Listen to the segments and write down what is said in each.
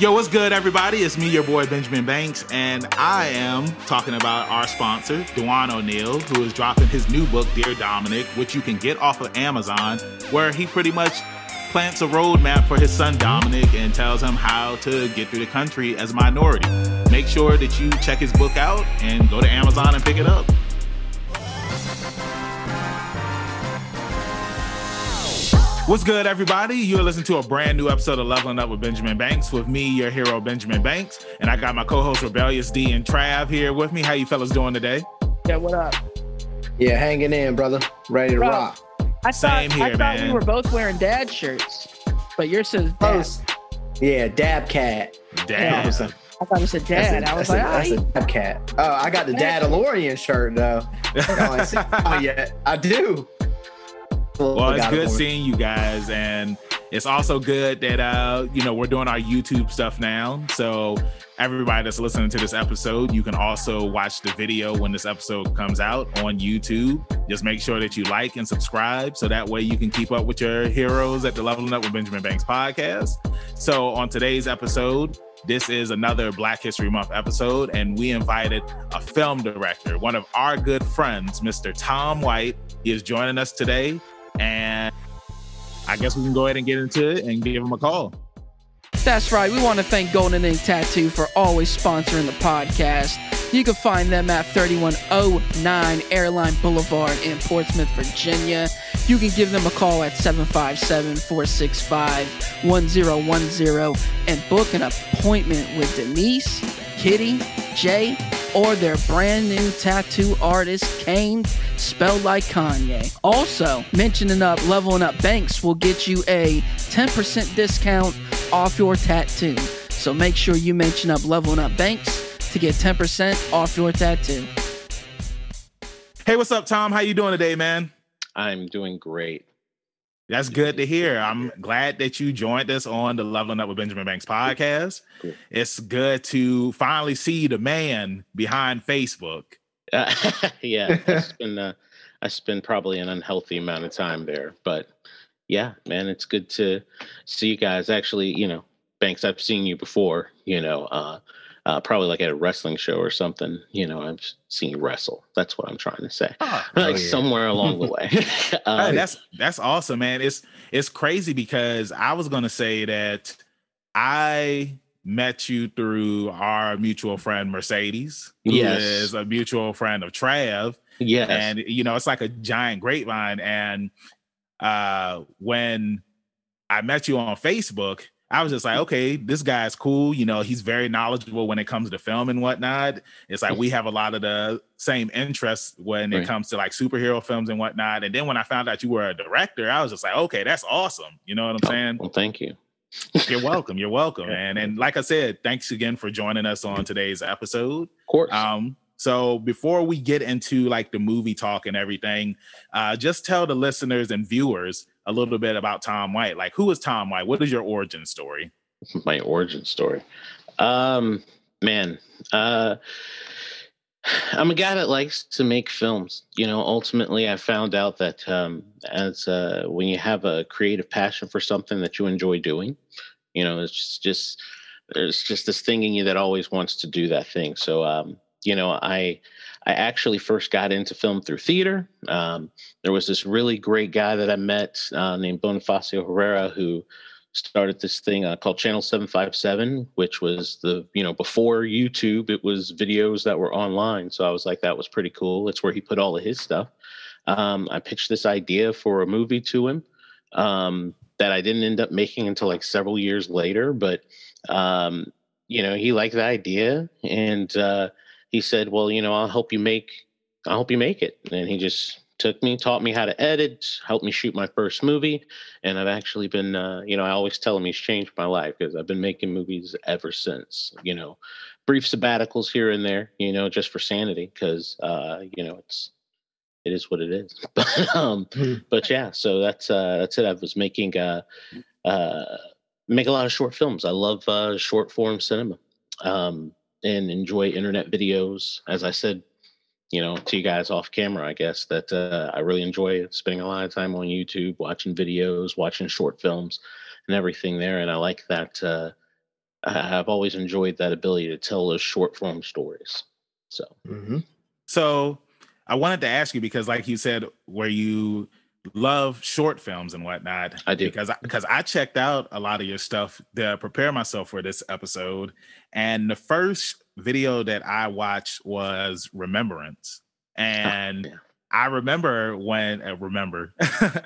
Yo, what's good, everybody? It's me, your boy Benjamin Banks, and I am talking about our sponsor, Dewan O'Neill, who is dropping his new book, Dear Dominic, which you can get off of Amazon, where he pretty much plants a roadmap for his son Dominic and tells him how to get through the country as a minority. Make sure that you check his book out and go to Amazon and pick it up. What's good, everybody? You're listening to a brand new episode of Leveling Up with Benjamin Banks with me, your hero, Benjamin Banks, and I got my co-host Rebellious D and Trav here with me. How you fellas doing today? Yeah, what up? Yeah, hanging in, brother. Ready to Bro, rock. I Same thought, here, I thought man. we were both wearing dad shirts, but yours says dad. Oh, Post. Yeah, dab cat. Damn. That's a- I thought it said dad. that's a- I was that's like, a, that's a dab cat. Oh, I got the Dadalorian shirt though. I ain't seen one yet. I do. Well, it's good seeing you guys, and it's also good that uh, you know we're doing our YouTube stuff now. So everybody that's listening to this episode, you can also watch the video when this episode comes out on YouTube. Just make sure that you like and subscribe, so that way you can keep up with your heroes at the Leveling Up with Benjamin Banks podcast. So on today's episode. This is another Black History Month episode, and we invited a film director, one of our good friends, Mr. Tom White. He is joining us today and I guess we can go ahead and get into it and give them a call. That's right. We want to thank Golden Ink Tattoo for always sponsoring the podcast. You can find them at 3109 Airline Boulevard in Portsmouth, Virginia. You can give them a call at 757 465 1010 and book an appointment with Denise, Kitty, Jay, or their brand new tattoo artist, Kane, spelled like Kanye. Also, mentioning up Leveling Up Banks will get you a 10% discount off your tattoo. So make sure you mention up Leveling Up Banks to get 10% off your tattoo. Hey, what's up, Tom? How you doing today, man? I'm doing great. That's good to hear. I'm glad that you joined us on the Leveling Up with Benjamin Banks podcast. Cool. It's good to finally see the man behind Facebook. Uh, yeah, I spend uh, I spend probably an unhealthy amount of time there, but yeah, man, it's good to see you guys. Actually, you know, Banks, I've seen you before. You know, uh, uh, probably like at a wrestling show or something. You know, I've seen you wrestle. That's what I'm trying to say. Oh, like yeah. somewhere along the way. Hey, um, that's that's awesome, man. It's it's crazy because I was gonna say that I met you through our mutual friend Mercedes, who Yes. is a mutual friend of Trav. yes. and you know it's like a giant grapevine and uh when i met you on facebook i was just like okay this guy's cool you know he's very knowledgeable when it comes to film and whatnot. It's like we have a lot of the same interests when it comes to like superhero films and whatnot. And then when i found out you were a director i was just like okay that's awesome. You know what i'm Oh, saying? well, thank you. you're welcome you're welcome. Yeah. man and like i said thanks again for joining us on today's episode. Of course. um, so before we get into like the movie talk and everything, uh, just tell the listeners and viewers a little bit about Tom White. Like, who is Tom White? What is your origin story? my origin story. Um, man, uh, I'm a guy that likes to make films. You know, ultimately, I found out that um, as uh, when you have a creative passion for something that you enjoy doing, you know, it's just, just there's just this thing in you that always wants to do that thing. So, um, you know, I I actually first got into film through theater. Um, there was this really great guy that I met uh, named Bonifacio Herrera who started this thing uh, called Channel 757, which was the, you know, before YouTube, it was videos that were online. So I was like, that was pretty cool. It's where he put all of his stuff. Um, I pitched this idea for a movie to him um, that I didn't end up making until like several years later. But, um, you know, he liked the idea and uh, he said, well, you know, I'll help you make, I'll help you make it. And he just took me, taught me how to edit, helped me shoot my first movie and I've actually been, uh, you know, I always tell him he's changed my life because I've been making movies ever since. You know, brief sabbaticals here and there, you know, just for sanity, because uh, you know it's it is what it is. but um, but yeah, so that's uh, that's it. I was making uh, uh, make a lot of short films. I love uh, short form cinema, um, and enjoy internet videos. As I said you know, to you guys off camera, I guess that uh, I really enjoy spending a lot of time on YouTube, watching videos, watching short films, and everything there. And I like that uh, I've always enjoyed that ability to tell those short form stories. So, Mm-hmm. So I wanted to ask you because, like you said, where you love short films and whatnot. I do. because I, because I checked out a lot of your stuff to prepare myself for this episode, and the first video that I watched was Remembrance, and yeah. I remember when uh, remember uh,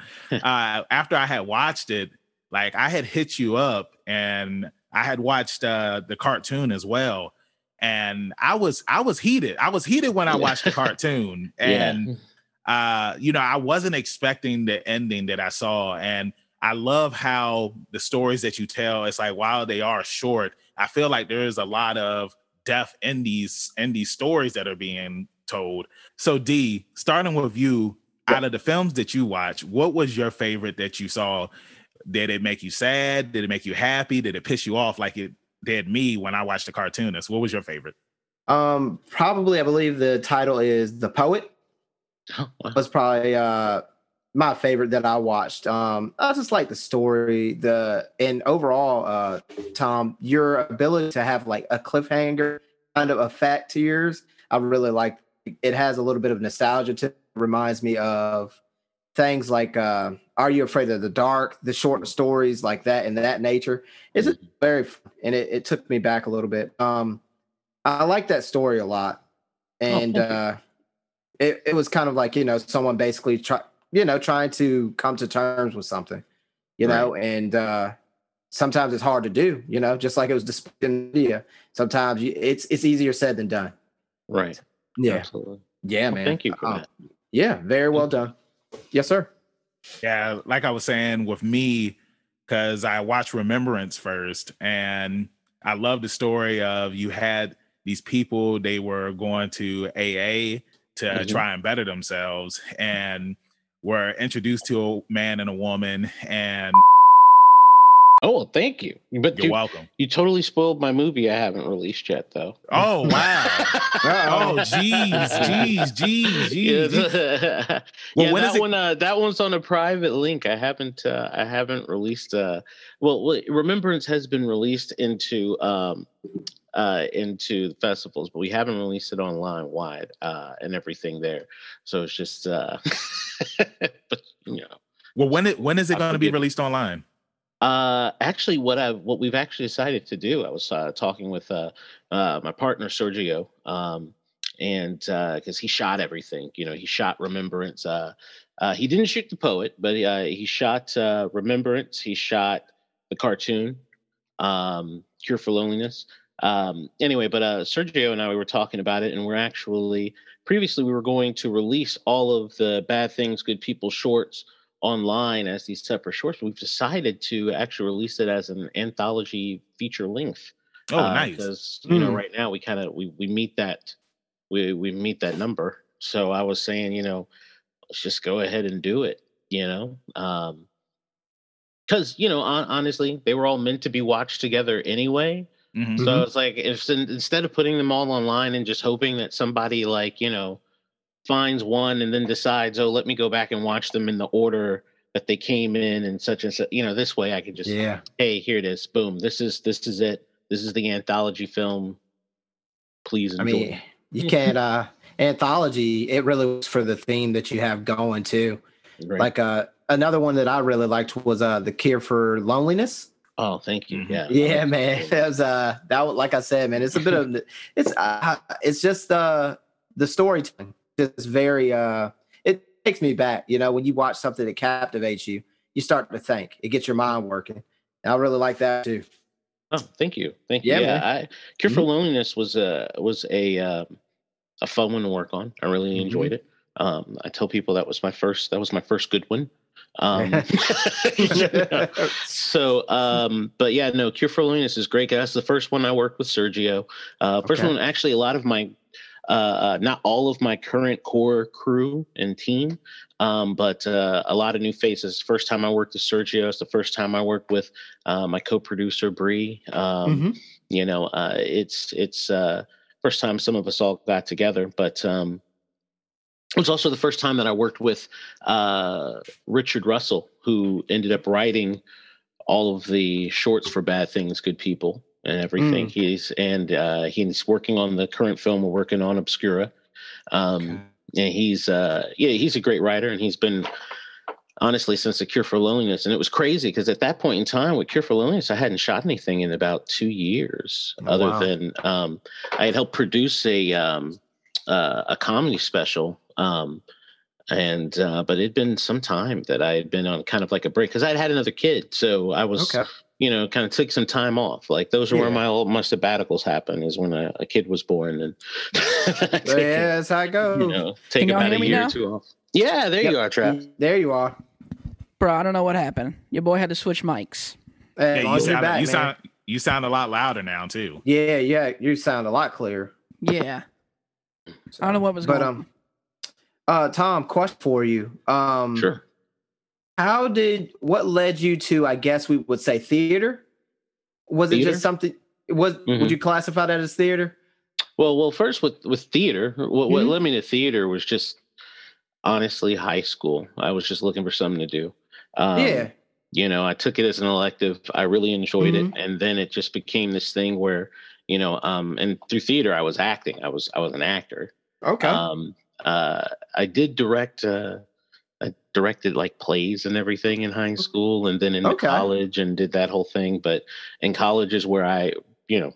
after I had watched it, like I had hit you up and I had watched uh, the cartoon as well, and I was I was heated. I was heated when I watched the cartoon, and uh, you know I wasn't expecting the ending that I saw, and I love how the stories that you tell. It's like while they are short, I feel like there is a lot of depth in these in these stories that are being told. So D, starting with you, out of the films that you watch, what was your favorite that you saw? Did it make you sad? Did it make you happy? Did it piss you off like it did me when I watched the cartoonist? What was your favorite? Um, probably, I believe the title is "The Poet." Oh. Was probably uh my favorite that I watched. Um, I just like the story, the and overall, uh, Tom, your ability to have like a cliffhanger kind of effect to yours. I really like. It has a little bit of nostalgia to. It. Reminds me of things like uh, "Are You Afraid of the Dark?" The short stories like that and that nature. It's just very, and it, it took me back a little bit. Um, I like that story a lot, and thank you. uh, it it was kind of like you know someone basically try you know trying to come to terms with something, you know, and uh, sometimes it's hard to do, you know, just like it was displayed in media. Sometimes you, it's it's easier said than done. Right. Yeah, Absolutely. yeah, Well, man. Thank you for Uh, that. Yeah, very well done. Yes, sir. Yeah, like I was saying with me, because I watched Remembrance first, and I love the story of you had these people, they were going to AA to Mhm. try and better themselves, and were introduced to a man and a woman, and Oh, well, thank you. But you're you, welcome. you totally spoiled my movie I haven't released yet, though. Oh, wow. Oh, jeez, jeez, jeez, jeez. Yeah, Well, yeah, that it- one uh, that one's on a private link. I haven't uh, I haven't released uh well well, Remembrance has been released into um uh into the festivals, but we haven't released it online wide uh and everything there. So it's just uh but you know Well, when it when is it going to be released online? uh, actually, what I what we've actually decided to do, I was uh, talking with uh, uh, my partner Sergio, um, and because he shot everything, you know, he shot Remembrance. Uh, uh, he didn't shoot the poet, but uh, he shot uh, Remembrance. He shot the cartoon, um, Cure for Loneliness. Um, anyway, but uh, Sergio and I we were talking about it, and we're actually previously we were going to release all of the Bad Things Good People shorts online as these separate shorts. But we've decided to actually release it as an anthology feature length. Oh, uh, nice. Because you know, Mm. right now we kind of we we meet that we we meet that number. So I was saying, you know, let's just go ahead and do it. You know, um, because you know, hon- honestly, they were all meant to be watched together anyway. Mhm. So it's like if instead of putting them all online and just hoping that somebody like you know finds one and then decides, oh, let me go back and watch them in the order that they came in and such and such. You know, this way I could just Yeah. hey, here it is, boom. This is this is it. This is the anthology film. Please I mean, you can't uh anthology, it really was for the theme that you have going too. Right. Like uh another one that I really liked was uh the cure for loneliness. Oh, thank you. Mhm. Yeah, Yeah, man. That was uh that was like I said, man, it's a bit of it's uh, it's just uh the storytelling just very uh it takes me back, you know, when you watch something that captivates you, you start to think. It gets your mind working. And I really like that too. Oh, thank you, thank you. Yeah, Yeah. I Cure for Mhm. Loneliness was a was a um, a fun one to work on. I really Mhm. enjoyed it. Um, I tell people that was my first that was my first good one. Um, so, um, but yeah, no, Cure for Loneliness is great. That's the first one I worked with Sergio. Uh, first Okay. one, actually, a lot of my, uh, uh, not all of my current core crew and team, um, but uh, a lot of new faces. First time I worked with Sergio. It's the first time I worked with uh, my co-producer Bree. Um, Mhm. You know, uh, it's it's uh, first time some of us all got together, but. Um, it was also the first time that I worked with uh, Richard Russell, who ended up writing all of the shorts for Bad Things, Good People. and everything. Mm. He's and uh, he's working on the current film we're working on, Obscura. Um, and he's uh, yeah, he's a great writer, and he's been honestly since the Cure for Loneliness, and it was crazy because at that point in time with Cure for Loneliness, I hadn't shot anything in about two years, Oh, other wow. than um, I had helped produce a um, uh, a comedy special. Um, and uh, but it'd been some time that I had been on kind of like a break because I'd had another kid, so I was Okay. you know kind of took some time off. Like those are where my all my sabbaticals happen is when a, a kid was born and I take, yeah, that's how it goes. you know take about a year now? or two off. Yeah, there Yep. you are, Trav. There you are. Bro, I don't know what happened. Your boy had to switch mics. Hey, Yeah, you sound back, you sound you sound a lot louder now too. Yeah, yeah, you sound a lot clearer. Yeah. I don't know what was but going um, uh, Tom, question for you. Um, Sure. How did what led you to? I guess we would say theater. Was it just something? Was Mhm. would you classify that as theater? Well, well, first with with theater, what, what Mhm. led me to theater was just honestly high school. I was just looking for something to do. Um, yeah. you know, I took it as an elective. I really enjoyed Mm-hmm. it, and then it just became this thing where, you know, um, and through theater, I was acting. I was I was an actor. Okay. Um, uh, I did direct. Uh, I directed like plays and everything in high school, and then in Okay. college, and did that whole thing. But in college is where I, you know,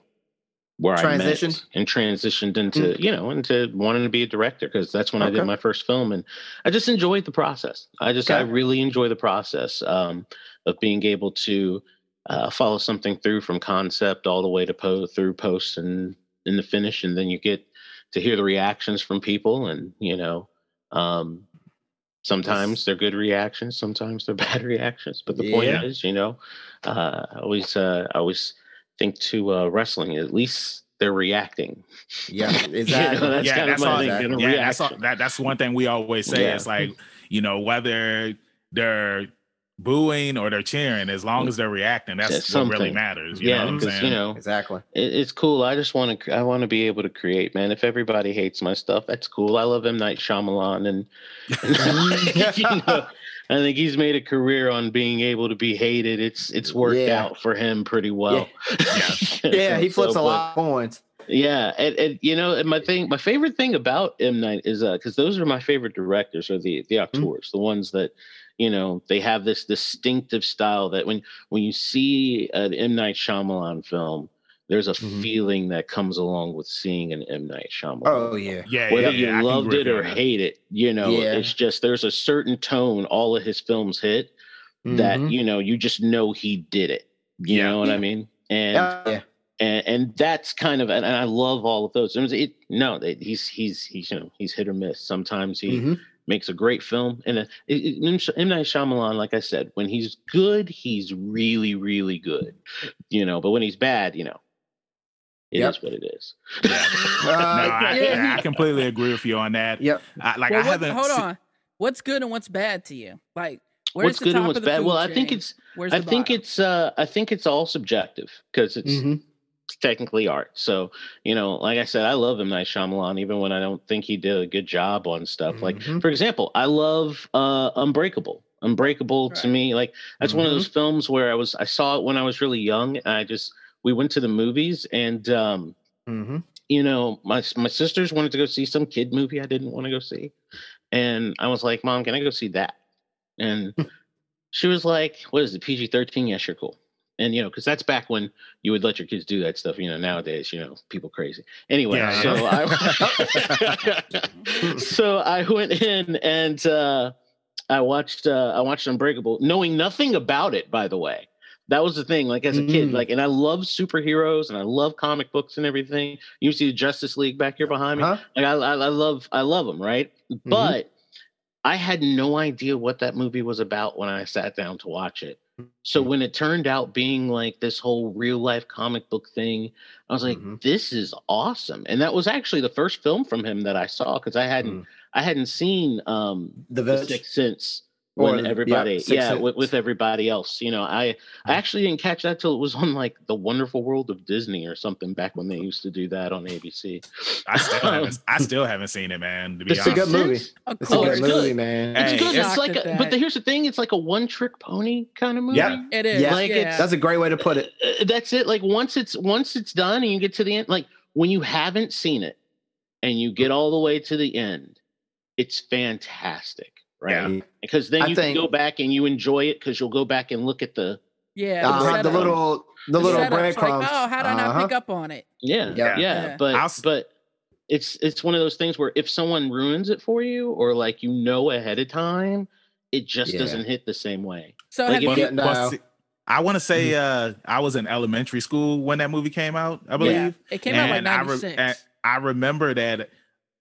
where I Transitioned? met and transitioned into, you know, into wanting to be a director because that's when I did my first film, and I just enjoyed the process. I just, I really enjoy the process um, of being able to uh, follow something through from concept all the way to po- through post and in the finish, and then you get to hear the reactions from people, and you know. Um, Sometimes they're good reactions, sometimes they're bad reactions. But the point is, you know, uh, I always, uh, I always think to uh, wrestling. At least they're reacting. yeah. You Exactly. know, that's yeah, that's all. thing. get a Yeah, that's all, that, that's one thing we always say. Yeah. It's like you know whether they're booing or they're cheering, as long as they're reacting, that's It's what really matters. You yeah, because you know, exactly. it, it's cool. I just want to. I want to be able to create, man. If everybody hates my stuff, that's cool. I love M Night Shyamalan, and, and you know, I think he's made a career on being able to be hated. It's it's worked Yeah. out for him pretty well. Yeah, he flips So, a but- lot of coins. Yeah, and, and you know, and my thing, my favorite thing about M Night is uh, because those are my favorite directors, are the the Mm-hmm. auteurs, the ones that you know they have this distinctive style that when when you see an M Night Shyamalan film, there's a Mhm. feeling that comes along with seeing an M Night Shyamalan. Oh film. yeah. yeah, Whether yeah, yeah, you can loved it or that. hate it, you know, Yeah. it's just there's a certain tone all of his films hit that Mhm. you know you just know he did it. You Yeah. know what I mean? And yeah. and and that's kind of and, and I love all of those. It, it no, it, he's he's he's you know he's hit or miss. Sometimes he Mhm. Makes a great film, and uh, it, it, M. Night Shyamalan, like I said, when he's good, he's really really good. You know, but when he's bad, you know, it is Yep. what it is. Yeah. Uh, no, I, yeah, yeah, I completely agree with you on that. Yep. I, like well, I what- haven't. hold se- on. What's good and what's bad to you? Like, where's what's the good top and what's of the bad? food Well, I think it's Where's I think bottom? it's uh I think it's all subjective because it's Mhm. Technically art. So, you know, like I said, I love M. Night Shyamalan, even when I don't think he did a good job on stuff. Like, Mhm. for example, I love uh Unbreakable. Unbreakable to me, like that's one of those films where I was I saw it when I was really young I just we went to the movies and um Mhm. you know, my my sisters wanted to go see some kid movie I didn't want to go see. And I was like, Mom, can I go see that? And she was like, What is it, PG 13? Yes, you're cool. And you know, because that's back when you would let your kids do that stuff. You know, nowadays, you know, people crazy. Anyway, Yeah, so yeah. I so I went in and uh I watched uh I watched Unbreakable, knowing nothing about it, by the way. That was the thing, like as a kid, Mm. like, and I love superheroes and I love comic books and everything. You see the Justice League back here behind me. Huh? Like I, I, I love, I love them, right? Mm-hmm. But I had no idea what that movie was about when I sat down to watch it. So Mhm. when it turned out being like this whole real life comic book thing, I was like, Mhm. "This is awesome!" And that was actually the first film from him that I saw because I hadn't, Mm. I hadn't seen um, The The. Sixth Sense when Or, everybody yeah, yeah with, with everybody else you know i i actually didn't catch that till it was on like the wonderful world of disney or something back when they used to do that on abc I still haven't. I still haven't seen it, man. To be The It's a honest, good movie. Of It's a Oh, good it's movie, good. man. Hey, it's good it's- it's like a, but the, here's the thing it's like a one trick pony kind of movie Yeah. It is. Yeah. Like yeah. That's a great way to put it. Uh, that's it like once it's once it's done and you get to the end like when you haven't seen it and you get all the way to the end it's fantastic right Yeah. because then I you think- can go back and you enjoy it because you'll go back and look at the yeah. the Uh-huh, the little the The little setup's like, breadcrumbs. oh, how did I not Uh-huh. pick up on it? yeah yeah, Yeah. Yeah. but I'll but it's it's one of those things where if someone ruins it for you or like you know ahead of time it just Yeah. doesn't hit the same way So Like, have if you? Yeah, no. I want to say uh, I was in elementary school when that movie came out. I believe. Yeah, it came out like And I, re- ninety and six. I remember that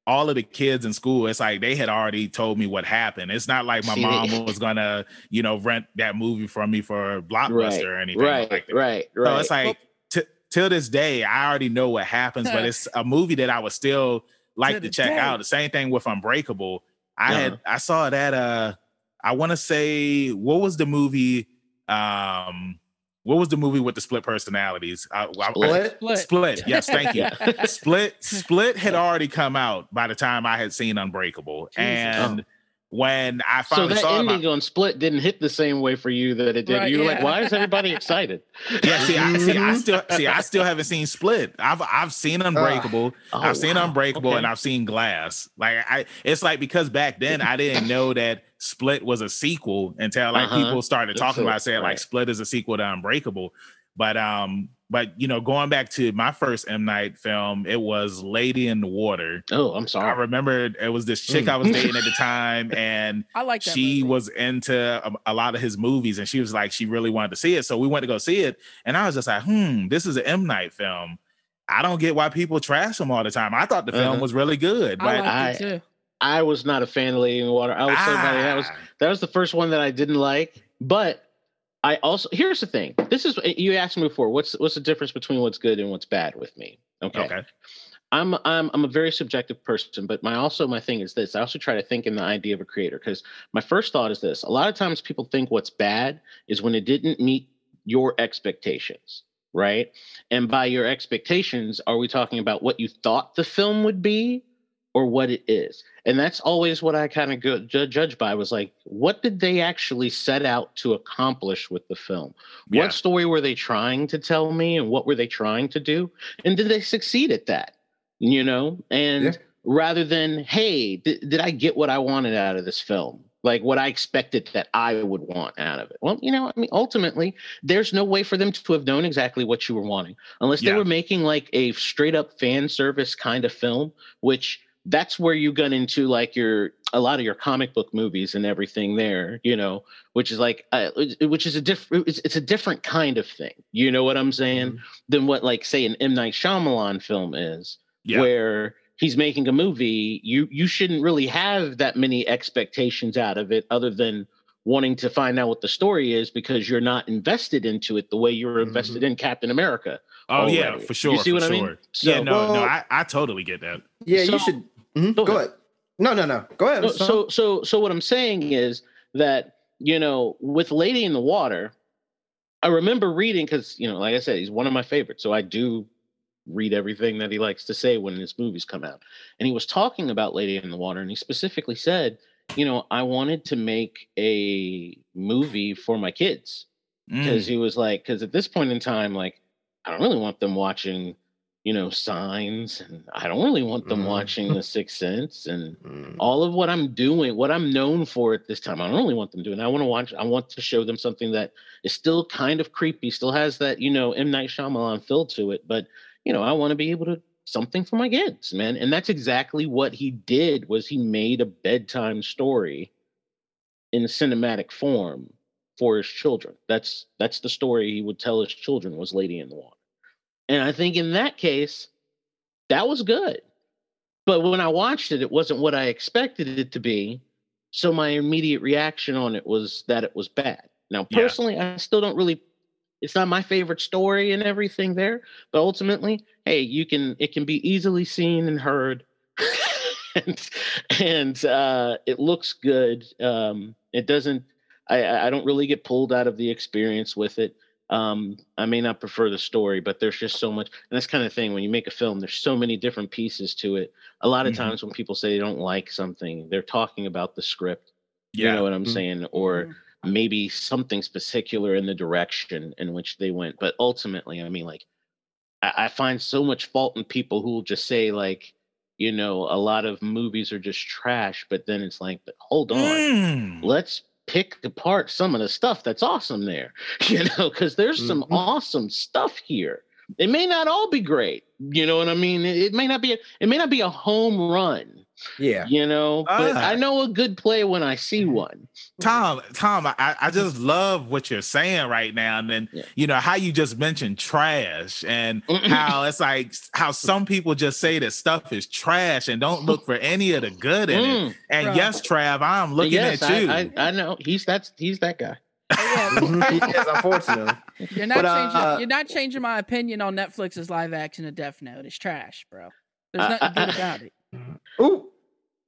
all of the kids in school, it's like they had already told me what happened. It's not like my See, mom they- was gonna, you know, rent that movie from me for Blockbuster right or anything right like that. right So it's like t- till this day, I already know what happens, but it's a movie that I would still like To to check day. out. The same thing with Unbreakable. I Uh-huh. had I saw that uh I want to say what was the movie um what was the movie with the split personalities? I, I- Split. Split. Split. Yes, thank you. Split Split had already come out by the time I had seen Unbreakable. Jesus. And oh. When I so finally that saw it, ending on split didn't hit the same way for you that it did Right, you were like why is everybody excited yeah, see, I see, I Mhm. still see, I still haven't seen Split. I've I've seen Unbreakable, Oh, I've seen wow. Unbreakable, Okay. and I've seen Glass. Like I, it's like because back then I didn't know that Split was a sequel until like Uh-huh. people started That's talking it, about saying like. Split is a sequel to Unbreakable. But um, but you know, going back to my first M Night film, it was Lady in the Water. oh i'm sorry. I remember it was this chick Mm. I was dating at the time, and I like she movie. was into a, a lot of his movies and she was like she really wanted to see it so we went to go see it and i was just like hmm this is an m night film i don't get why people trash him all the time i thought the film Uh-huh. was really good I but liked I- it too. i was not a fan of lady in the water i would say buddy, that was Ah, that was the first one that i didn't like but i also here's the thing this is you asked me before what's what's the difference between what's good and what's bad with me okay, okay I'm I'm I'm a very subjective person, but my also my thing is this. I also try to think in the idea of a creator because my first thought is this. A lot of times people think what's bad is when it didn't meet your expectations, right? And by your expectations, are we talking about what you thought the film would be or what it is? And that's always what I kind of go ju- judge by was like, what did they actually set out to accomplish with the film? Yeah. What story were they trying to tell me and what were they trying to do? And did they succeed at that? You know, and Yeah. rather than, hey, did, did I get what I wanted out of this film? Like what I expected that I would want out of it. Well, you know, I mean, ultimately, there's no way for them to have known exactly what you were wanting unless they Yeah. were making like a straight up fan service kind of film, which that's where you get into like your a lot of your comic book movies and everything there you know which is like uh, which is a different it's, it's a different kind of thing. You know what i'm saying? Mhm. than what like say an m. Night Shyamalan film is yeah. where he's making a movie you you shouldn't really have that many expectations out of it other than wanting to find out what the story is because you're not invested into it the way you're invested in captain america oh yeah for sure you see for what i sure. Mean so yeah no no I, I totally get that. Yeah, So- you should. Mhm, Go Go, ahead. ahead. No, no, no. Go ahead. No, so so so what I'm saying is that you know with Lady in the Water, I remember reading because you know, like I said, he's one of my favorites, so I do read everything that he likes to say when his movies come out. And he was talking about Lady in the Water, and he specifically said, you know, I wanted to make a movie for my kids because Mm, he was like, because at this point in time, like, I don't really want them watching. You know, signs, and I don't really want them Mm. watching The Sixth Sense, and Mm. all of what I'm doing, what I'm known for at this time. I don't really want them doing. I want to watch. I want to show them something that is still kind of creepy, still has that you know M Night Shyamalan feel to it. But you know, I want to be able to something for my kids, man. And that's exactly what he did. Was he made a bedtime story in cinematic form for his children? That's that's the story he would tell his children was Lady in the Water. And I think in that case, that was good. But when I watched it, it wasn't what I expected it to be. So my immediate reaction on it was that it was bad. Now, Yeah. personally, I still don't really. It's not my favorite story and everything there, but ultimately, hey, you can. It can be easily seen and heard, and and uh, it looks good. Um, it doesn't. I, I don't really get pulled out of the experience with it. Um, I may not prefer the story, but there's just so much, and that's kind of thing when you make a film. There's so many different pieces to it. A lot of Mhm. times when people say they don't like something, they're talking about the script. Yeah. You know what I'm Mhm. saying? Or maybe something particular in the direction in which they went. But ultimately, I mean, like, I, I find so much fault in people who will just say, like, you know, a lot of movies are just trash, but then it's like, but hold on, Mm. let's pick apart some of the stuff that's awesome there, you know, because there's some Mhm. awesome stuff here. It may not all be great, you know what I mean? It, it may not be a, it may not be a home run, Yeah. you know, but Ah. I know a good play when I see one. Tom, Tom, I, I just love what you're saying right now. And then, Yeah. you know, how you just mentioned trash and how it's like how some people just say that stuff is trash and don't look for any of the good in it. Mm, And Right. yes, Trav, I'm looking yes, at you. I, I, I know he's that's he's that guy. Yeah, Mhm, is, unfortunately. you're not But, uh, changing. You're not changing my opinion on Netflix's live action of Death Note. It's trash, bro. There's Uh, nothing good uh, about it. Ooh.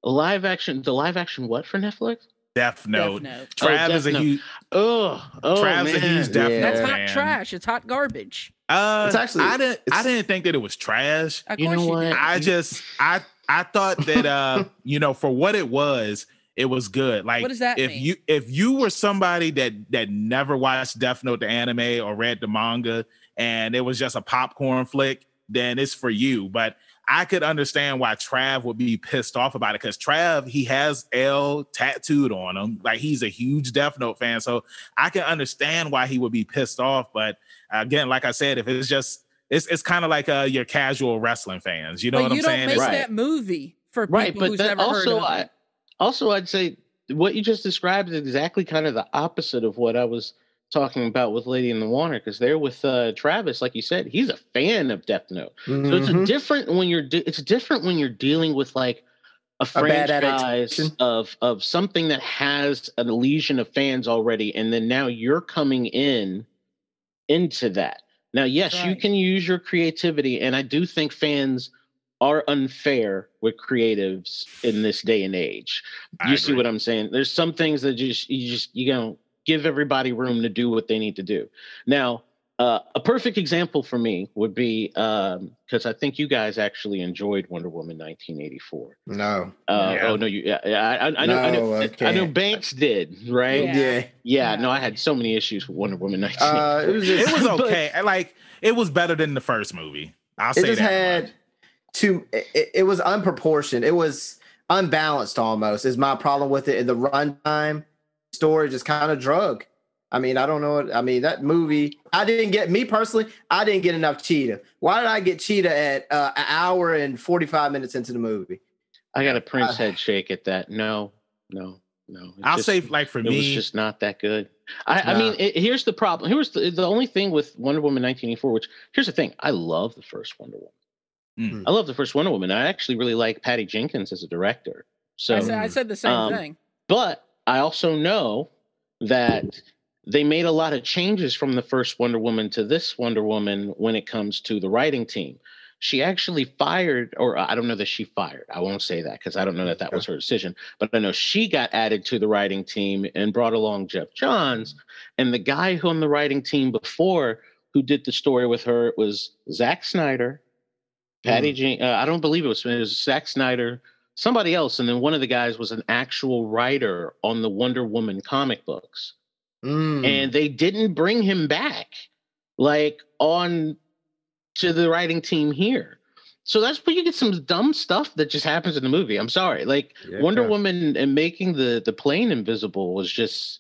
Live action, the live action what for Netflix? Death Note. Death Note. Trav Oh, is a Note. huge Oh, oh Trav's man. a huge Death Yeah. Note That's fan. hot trash. It's hot garbage. Uh, It's actually- I didn't I didn't think that it was trash. Of You course know you what? did. I just I I thought that uh you know for what it was it was good. Like What does that if mean? you if you were somebody that that never watched Death Note the anime or read the manga and it was just a popcorn flick, then it's for you. But I could understand why Trav would be pissed off about it because Trav he has L tattooed on him, like he's a huge Death Note fan. So I can understand why he would be pissed off. But again, like I said, if it's just it's it's kind of like uh, your casual wrestling fans. You know but what I'm you don't saying? make Right. that movie for people right, but who's that never heard also of I also I'd say what you just described is exactly kind of the opposite of what I was talking about with Lady in the Water because they're with uh, Travis, like you said, he's a fan of Death Note. So it's a Mhm. different when you're de- it's different when you're dealing with like a bad franchise adaptation. of of something that has a legion of fans already, and then now you're coming in into that. Now, yes, you can use your creativity, and I do think fans are unfair with creatives in this day and age. I You see what I'm saying? There's some things that just you just you know give everybody room to do what they need to do. Now, uh, a perfect example for me would be because I think you guys actually enjoyed Wonder Woman 1984. No. Uh, Yeah. Oh no, you yeah, yeah I, I, I know I know No, I know. Banks did right. Yeah. Yeah. Yeah, Yeah. no, I had so many issues with Wonder Woman 1984. Uh, it was just, it was But- okay. Like it was better than the first movie. I'll it say just that. had much. too it, it was unproportioned it was unbalanced almost is my problem with it in the runtime story is kind of drug i mean i don't know what i mean that movie i didn't get me personally i didn't get enough cheetah why did i get cheetah at uh, an hour and 45 minutes into the movie I got a Prince Uh, head shake at that. No, no, no. It I'll just- say like for me. it was just not that good. I, I mean, it, here's the problem. Here's the, the only thing with Wonder Woman 1984, which here's the thing. I love the first Wonder Woman. Mm. I love the first Wonder Woman. I actually really like Patty Jenkins as a director. So, I, said, I said the same um, thing. but I also know that they made a lot of changes from the first Wonder Woman to this Wonder Woman when it comes to the writing team. She actually fired, or I don't know that she fired. I won't say that because I don't know that that was her decision. But I know she got added to the writing team and brought along Geoff Johns. And the guy who on the writing team before who did the story with her was Zack Snyder, Patty Jean. Uh, I don't believe it was, it was Zack Snyder, somebody else, and then one of the guys was an actual writer on the Wonder Woman comic books, Mm. and they didn't bring him back, like on to the writing team here. So that's where you get some dumb stuff that just happens in the movie. I'm sorry, like Yeah. Wonder Woman and making the the plane invisible was just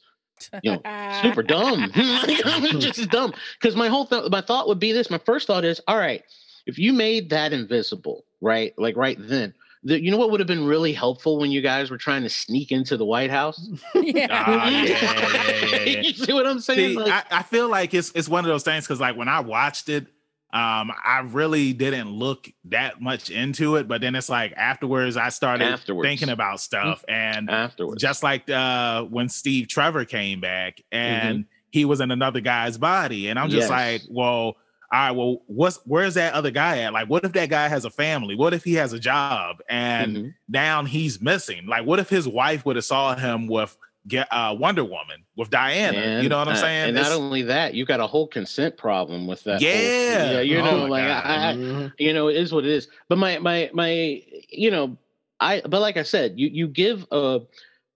you know, super dumb. just dumb. Because my whole th- my thought would be this. My first thought is, all right, if you made that invisible, right, like right then, the, you know what would have been really helpful when you guys were trying to sneak into the White House? yeah. Ah, yeah, yeah, yeah, yeah. you see what I'm saying? See, Like, I, I feel like it's it's one of those things because like when I watched it, um, I really didn't look that much into it, but then it's like afterwards I started Afterwards. thinking about stuff, and afterwards, just like uh when Steve Trevor came back and Mm-hmm. he was in another guy's body, and I'm just Yes. like, well, all right, well, what's where's that other guy at? Like, what if that guy has a family? What if he has a job and Mhm. now he's missing? Like, what if his wife would have saw him with get uh, Wonder Woman with Diana. And, you know what I'm saying? And It's- not only that, you got a whole consent problem with that. whole- Yeah. yeah, you Oh know, my like I, I, you know, it is what it is. But my my my, you know, I but like I said, you you give a, oh,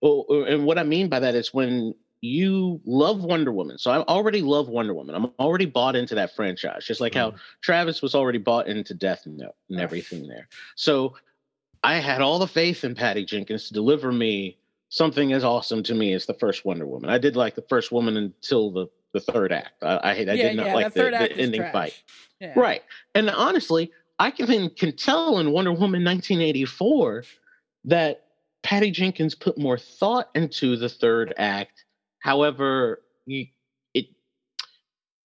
oh, and what I mean by that is when you love Wonder Woman. So I already love Wonder Woman. I'm already bought into that franchise, just like how mm. Travis was already bought into Death Note and everything there. So I had all the faith in Patty Jenkins to deliver me something as awesome to me as the first Wonder Woman. I did like the first woman until the the third act. I I, I yeah, did not yeah, like the the, the ending trash. fight. Yeah. Right. And honestly, I can can tell in Wonder Woman 1984 that Patty Jenkins put more thought into the third act. However, you, it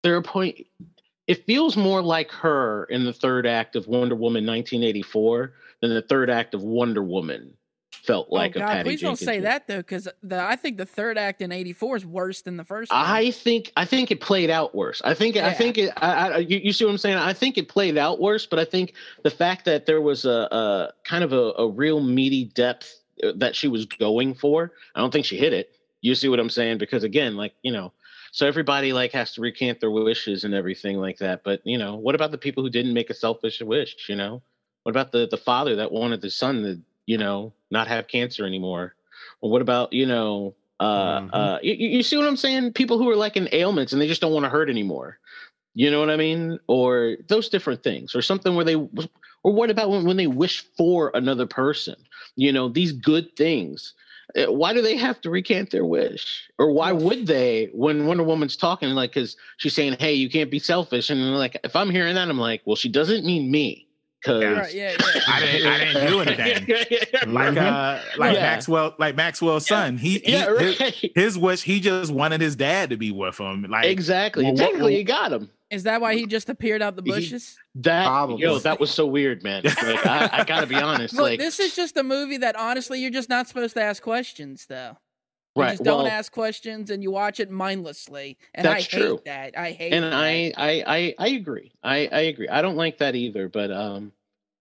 there are point it feels more like her in the third act of Wonder Woman 1984 than the third act of Wonder Woman felt like oh a God, Patty please Jenkins. don't say movie. that though, because I think the third act in '84 is worse than the first. one. I think I think it played out worse. I think I think it. I, I, you, you see what I'm saying? I think it played out worse, but I think the fact that there was a, a kind of a, a real meaty depth uh, that she was going for, I don't think she hit it. You see what I'm saying? Because again, like you know, so everybody like has to recant their wishes and everything like that. But you know, what about the people who didn't make a selfish wish? You know, what about the the father that wanted the son to you know not have cancer anymore? Or what about you know? Uh, Mhm. uh, you, you you see what I'm saying? People who are like in ailments and they just don't want to hurt anymore. You know what I mean? Or those different things, or something where they, or what about when, when they wish for another person? You know, these good things. Uh, Why do they have to recant their wish? Or why would they when Wonder Woman's talking, like, because she's saying, hey, you can't be selfish. And like, if I'm hearing that, I'm like, well, she doesn't mean me. Because. Right, yeah, yeah. I didn't, I didn't do anything. Like uh, like Yeah. Maxwell, like Maxwell's son. He, he yeah, his, right. his wish. He just wanted his dad to be with him. Like exactly. well, what- Technically, you got him. Is that why he just appeared out the He- bushes? That Probably. yo, that was so weird, man. Like, I, I gotta be honest. Look, like, this is just a movie that honestly you're just not supposed to ask questions, though. You right? just don't Well, ask questions and you watch it mindlessly. And That's I hate true. that. I hate and that. I, I, I, I agree. I, I agree. I don't like that either. But um,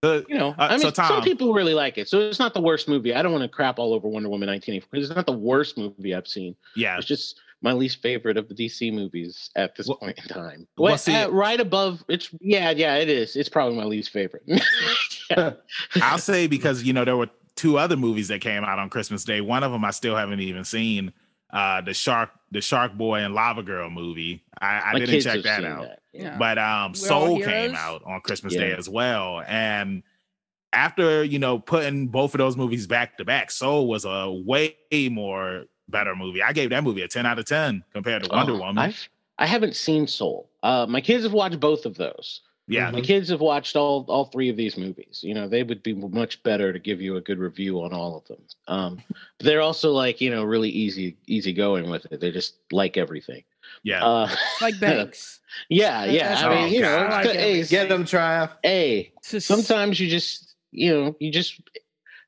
the, you know, Uh, I mean, so, Tom- some people really like it. So it's not the worst movie. I don't want to crap all over Wonder Woman 1984 it's not the worst movie I've seen. yeah, It's just my least favorite of the DC movies at this Well- point in time. well, Well, see- uh, right above. It's yeah, yeah. It is. It's probably my least favorite. I'll say because you know there were two other movies that came out on Christmas Day. One of them I still haven't even seen. Uh, the shark, the Shark Boy and Lava Girl movie. I, I didn't check that out. that, yeah. Yeah. but um We're soul came out on christmas Yeah. day as well and after you know putting both of those movies back to back soul was a way more better movie i gave that movie a 10 out of 10 compared to wonder Oh, woman I've I haven't seen Soul. Uh, my kids have watched both of those. Yeah My kids have watched all all three of these movies. You know, they would be much better to give you a good review on all of them. Um, but they're also like you know really easy easy going with it. They just like everything. yeah Uh, like Banks. yeah, That- yeah. that's I mean, I you know, like hey. Get them, Trav. hey, It's sometimes you just you know you just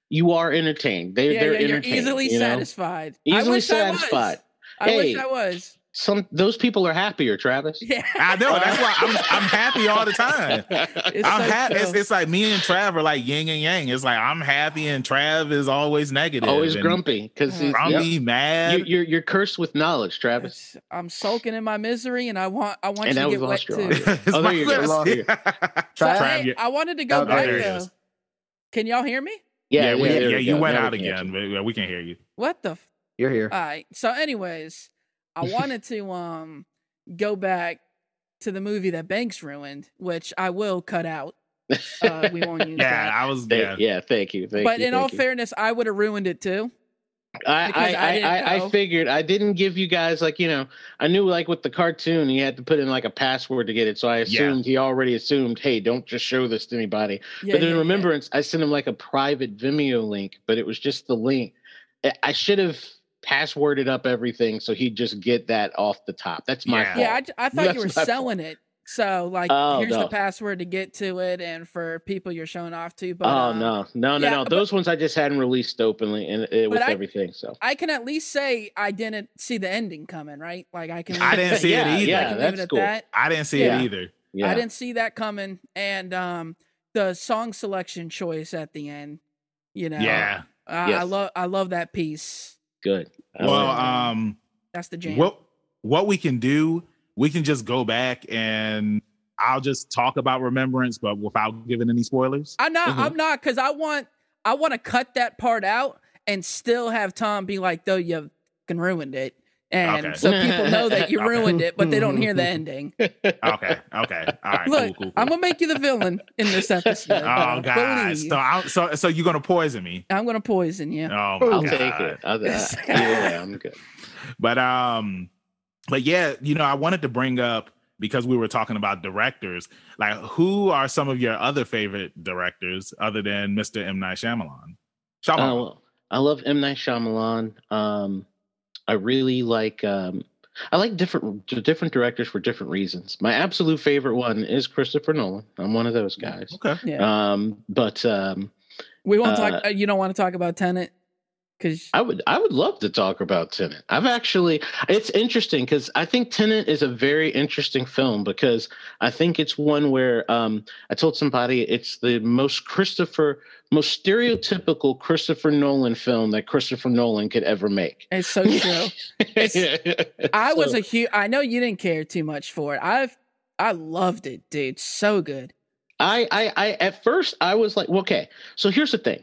you are entertained. They yeah, they're yeah, you're easily you know? satisfied. I Easily wish I was. satisfied. I wish Hey. I was. Some those people are happier, Travis. Yeah. i know that's why i'm, I'm happy all the time It's I'm so happy. It's, it's like me and Trav are like yin and yang. It's like I'm happy and Trav is always negative. Always grumpy because grumpy, mm. mad. you, you're you're cursed with knowledge, Travis. It's- I'm sulking in my misery, and I want I want And you to get wet lost your too. It's Oh, there my you go. last- There you So, Trav, hey, I wanted to go Oh, there back though. is. Can y'all hear me? yeah, we, there yeah, we you go. went Now out we again, answer. but yeah, we can hear you. What the? F- You're here. All right. So, anyways, I wanted to um go back to the movie that Banks ruined, which I will cut out. Uh, we won't use Yeah, that. I was. Thank- Yeah, yeah. thank you. Thank But you, in all you. fairness, I would have ruined it too. I I, I I, I, figured I didn't give you guys like you know I knew like with the cartoon you had to put in like a password to get it, so I assumed he already assumed, hey, don't just show this to anybody. Yeah, but in yeah, yeah. remembrance, I sent him like a private Vimeo link, but it was just the link. I- I should have passworded up everything so he'd just get that off the top. That's my Yeah. fault. Yeah, I, j- I thought That's you were my fault. selling it. So like, Oh, here's no. the password to get to it, and for people you're showing off to. But oh uh, no, no, no, yeah, no! but- Those ones I just hadn't released openly and uh, with I- everything. So I can at least say I didn't see the ending coming, right? Like I can. I didn't see Yeah, it either. I yeah. that's cool. that. I didn't see Yeah. it either. yeah, I didn't see that coming, and um, the song selection choice at the end, you know, Yeah, I, I love I love that piece. Good. I Well, like it. um, That's the jam. what what we can do, we can just go back and I'll just talk about Remembrance, but without giving any spoilers. I'm not. Mhm. I'm not because I want. I want to cut that part out and still have Tom be like, "Though you fucking ruined it," and Okay. so people know that you Okay. ruined it, but they don't hear the ending. Okay, okay, all right, Look, cool, cool, cool. I'm gonna make you the villain in this episode. oh god, so, I, so so you're gonna poison me? I'm gonna poison you. Oh my I'll god. take it. I'll, uh, yeah, I'm good. But um, but yeah, you know, I wanted to bring up because we were talking about directors. Like, who are some of your other favorite directors other than Mr. M Night Shyamalan? Uh, Shyamalan. well, I love M Night Shyamalan. Um, I really like. Um, I like different different directors for different reasons. My absolute favorite one is Christopher Nolan. I'm one of those guys. okay. Yeah. Um, but um, we won't uh, talk. Uh, you don't want to talk about Tenet because I would I would love to talk about Tenet. I've actually it's interesting because I think Tenet is a very interesting film because I think it's one where um, I told somebody it's the most Christopher most stereotypical Christopher Nolan film that Christopher Nolan could ever make. it's so true. I was So- a huge. I know you didn't care too much for it. I've. I loved it, dude. So good. I, I, I, at first, I was like, well, okay. So here's the thing.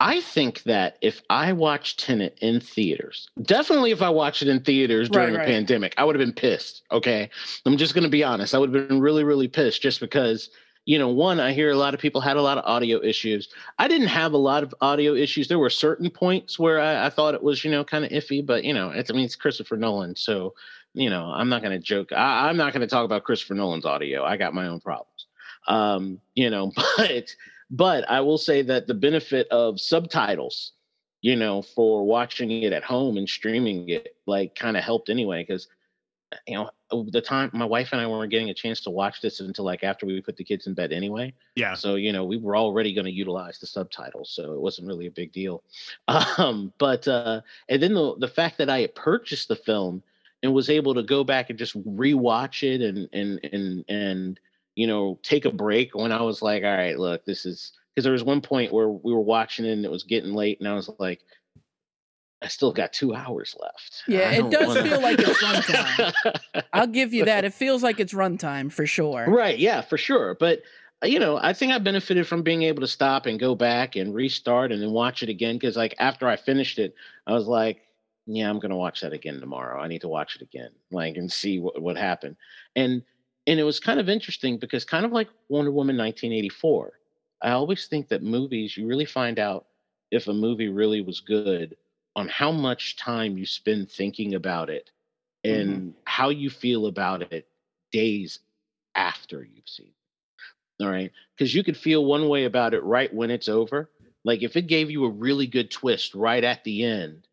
I think that if I watched Tenet in theaters, definitely if I watched it in theaters during Right, a right. pandemic, I would have been pissed. Okay. I'm just going to be honest. I would have been really, really pissed just because, you know, one, I hear a lot of people had a lot of audio issues. I didn't have a lot of audio issues. There were certain points where I, I thought it was, you know, kind of iffy, but, you know, it's, I mean, it's Christopher Nolan. So, you know, I'm not going to joke. I, I'm not going to talk about Christopher Nolan's audio. I got my own problems um you know but but i will say that the benefit of subtitles you know for watching it at home and streaming it like kind of helped anyway because you know the time my wife and i weren't getting a chance to watch this until like after we put the kids in bed anyway Yeah. so you know we were already going to utilize the subtitles so it wasn't really a big deal um but uh and then the the fact that i had purchased the film and was able to go back and just rewatch it and and and and you know take a break when i was like all right look this is because there was one point where we were watching it and it was getting late and i was like i still got two hours left Yeah, it does wanna- feel like it's runtime. I'll give you that. It feels like it's runtime for sure. Right. Yeah, for sure. But uh, you know, I think I benefited from being able to stop and go back and restart and then watch it again. Because like after I finished it, I was like, yeah, I'm gonna watch that again tomorrow. I need to watch it again, like and see what what happened. And and it was kind of interesting because kind of like Wonder Woman 1984, I always think that movies you really find out if a movie really was good on how much time you spend thinking about it and mm-hmm. how you feel about it days after you've seen it. All right. Because you could feel one way about it right when it's over. Like if it gave you a really good twist right at the end,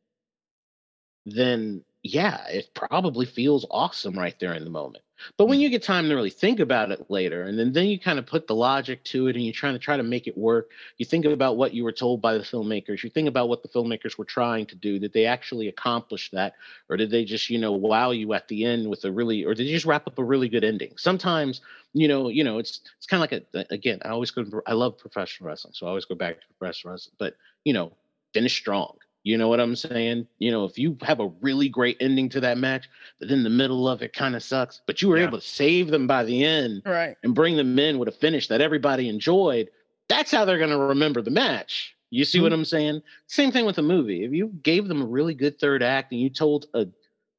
then yeah, it probably feels awesome right there in the moment. But when hmm. you get time to really think about it later, and then, then you kind of put the logic to it and you're trying to try to make it work, you think about what you were told by the filmmakers, you think about what the filmmakers were trying to do. Did they actually accomplish that? Or did they just, you know, wow you at the end with a really or did you just wrap up a really good ending? Sometimes, you know, you know, it's it's kind of like a again, I always go I love professional wrestling, so I always go back to professional wrestling. But, you know, finish strong. You know what I'm saying? You know, if you have a really great ending to that match, but then the middle of it kind of sucks, but you were Yeah. able to save them by the end Right. and bring them in with a finish that everybody enjoyed, that's how they're going to remember the match. You see what mm-hmm. I'm saying? Same thing with a movie. If you gave them a really good third act and you told a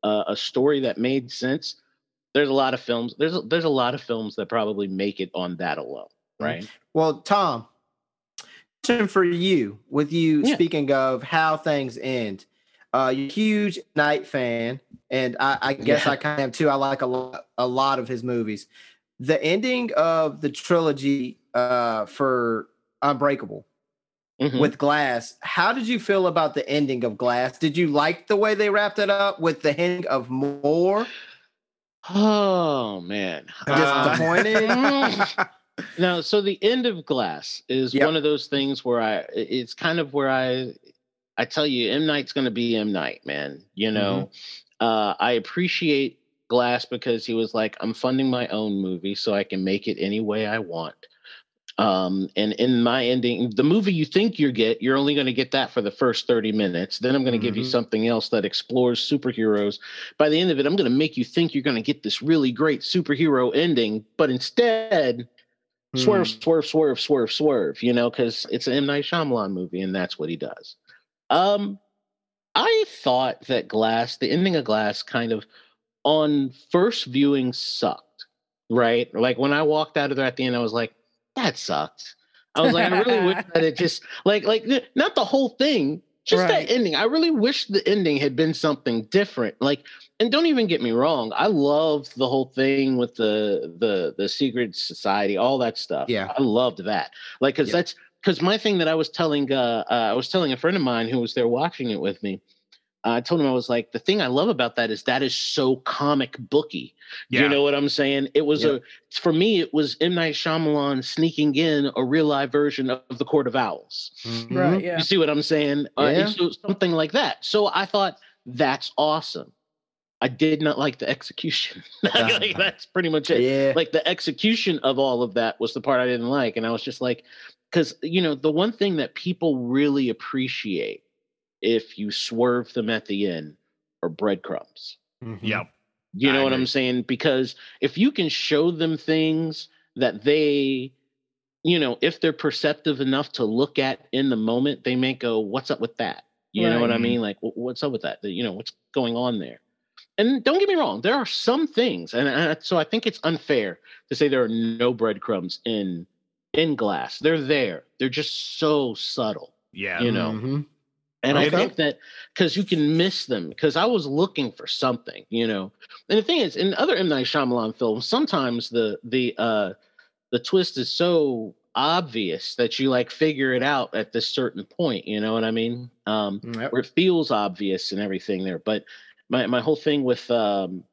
a, a story that made sense, there's a lot of films. There's a, there's a lot of films that probably make it on that alone, mm-hmm. right? Well, Tom, question for you. With you Yeah. speaking of how things end, uh, you're a huge Night fan, and I, I guess Yeah. I kind of am too. I like a lot, a lot of his movies. The ending of the trilogy uh, for Unbreakable Mhm. with Glass. How did you feel about the ending of Glass? Did you like the way they wrapped it up with the hint of more? Oh man, Uh, Disappointed? now so the end of glass is Yep. one of those things where i it's kind of where i i tell you m night's going to be m night man you know uh i appreciate glass because he was like i'm funding my own movie so i can make it any way i want Um, and in my ending, the movie you think you get, you're only going to get that for the first 30 minutes. Then I'm going to give you Mhm. something else that explores superheroes. By the end of it, I'm going to make you think you're going to get this really great superhero ending, but instead, swerve, Hmm. swerve, swerve, swerve, swerve. You know, because it's an M Night Shyamalan movie, and that's what he does. Um, I thought that Glass, the ending of Glass, kind of on first viewing sucked. Right, like when I walked out of there at the end, I was like, "That sucked." I was like, I really wish that it just like like not the whole thing, just Right. that ending. I really wish the ending had been something different. Like, and don't even get me wrong, I loved the whole thing with the the the secret society, all that stuff. Yeah. I loved that. Like, because Yeah. that's because my thing that I was telling uh, uh I was telling a friend of mine who was there watching it with me. Uh, I told him I was like, the thing I love about that is that is so comic booky. Yeah. You know what I'm saying? It was Yep. a for me, it was M Night Shyamalan sneaking in a real live version of the Court of Owls. Mhm. Right. Yeah. You see what I'm saying? Uh, Yeah. and so something like that. So I thought that's awesome. I did not like the execution. like, that's pretty much it. Yeah. Like the execution of all of that was the part I didn't like, and I was just like, because you know the one thing that people really appreciate if you swerve them at the end are breadcrumbs. Mhm. Yep. You I know what agree. I'm saying? Because if you can show them things that they, you know, if they're perceptive enough to look at in the moment, they may go, "What's up with that?" You know what I mean? Like, what's up with that? You know, what's going on there? And don't get me wrong, there are some things, and, and so I think it's unfair to say there are no breadcrumbs in in glass. They're there. They're just so subtle. Yeah. You know. Mhm. And I think that because you can miss them, because I was looking for something, you know. And the thing is, in other M Night Shyamalan films, sometimes the the uh the twist is so obvious that you like figure it out at this certain point. You know what I mean? Um, Yep. where it feels obvious and everything there. But my my whole thing with um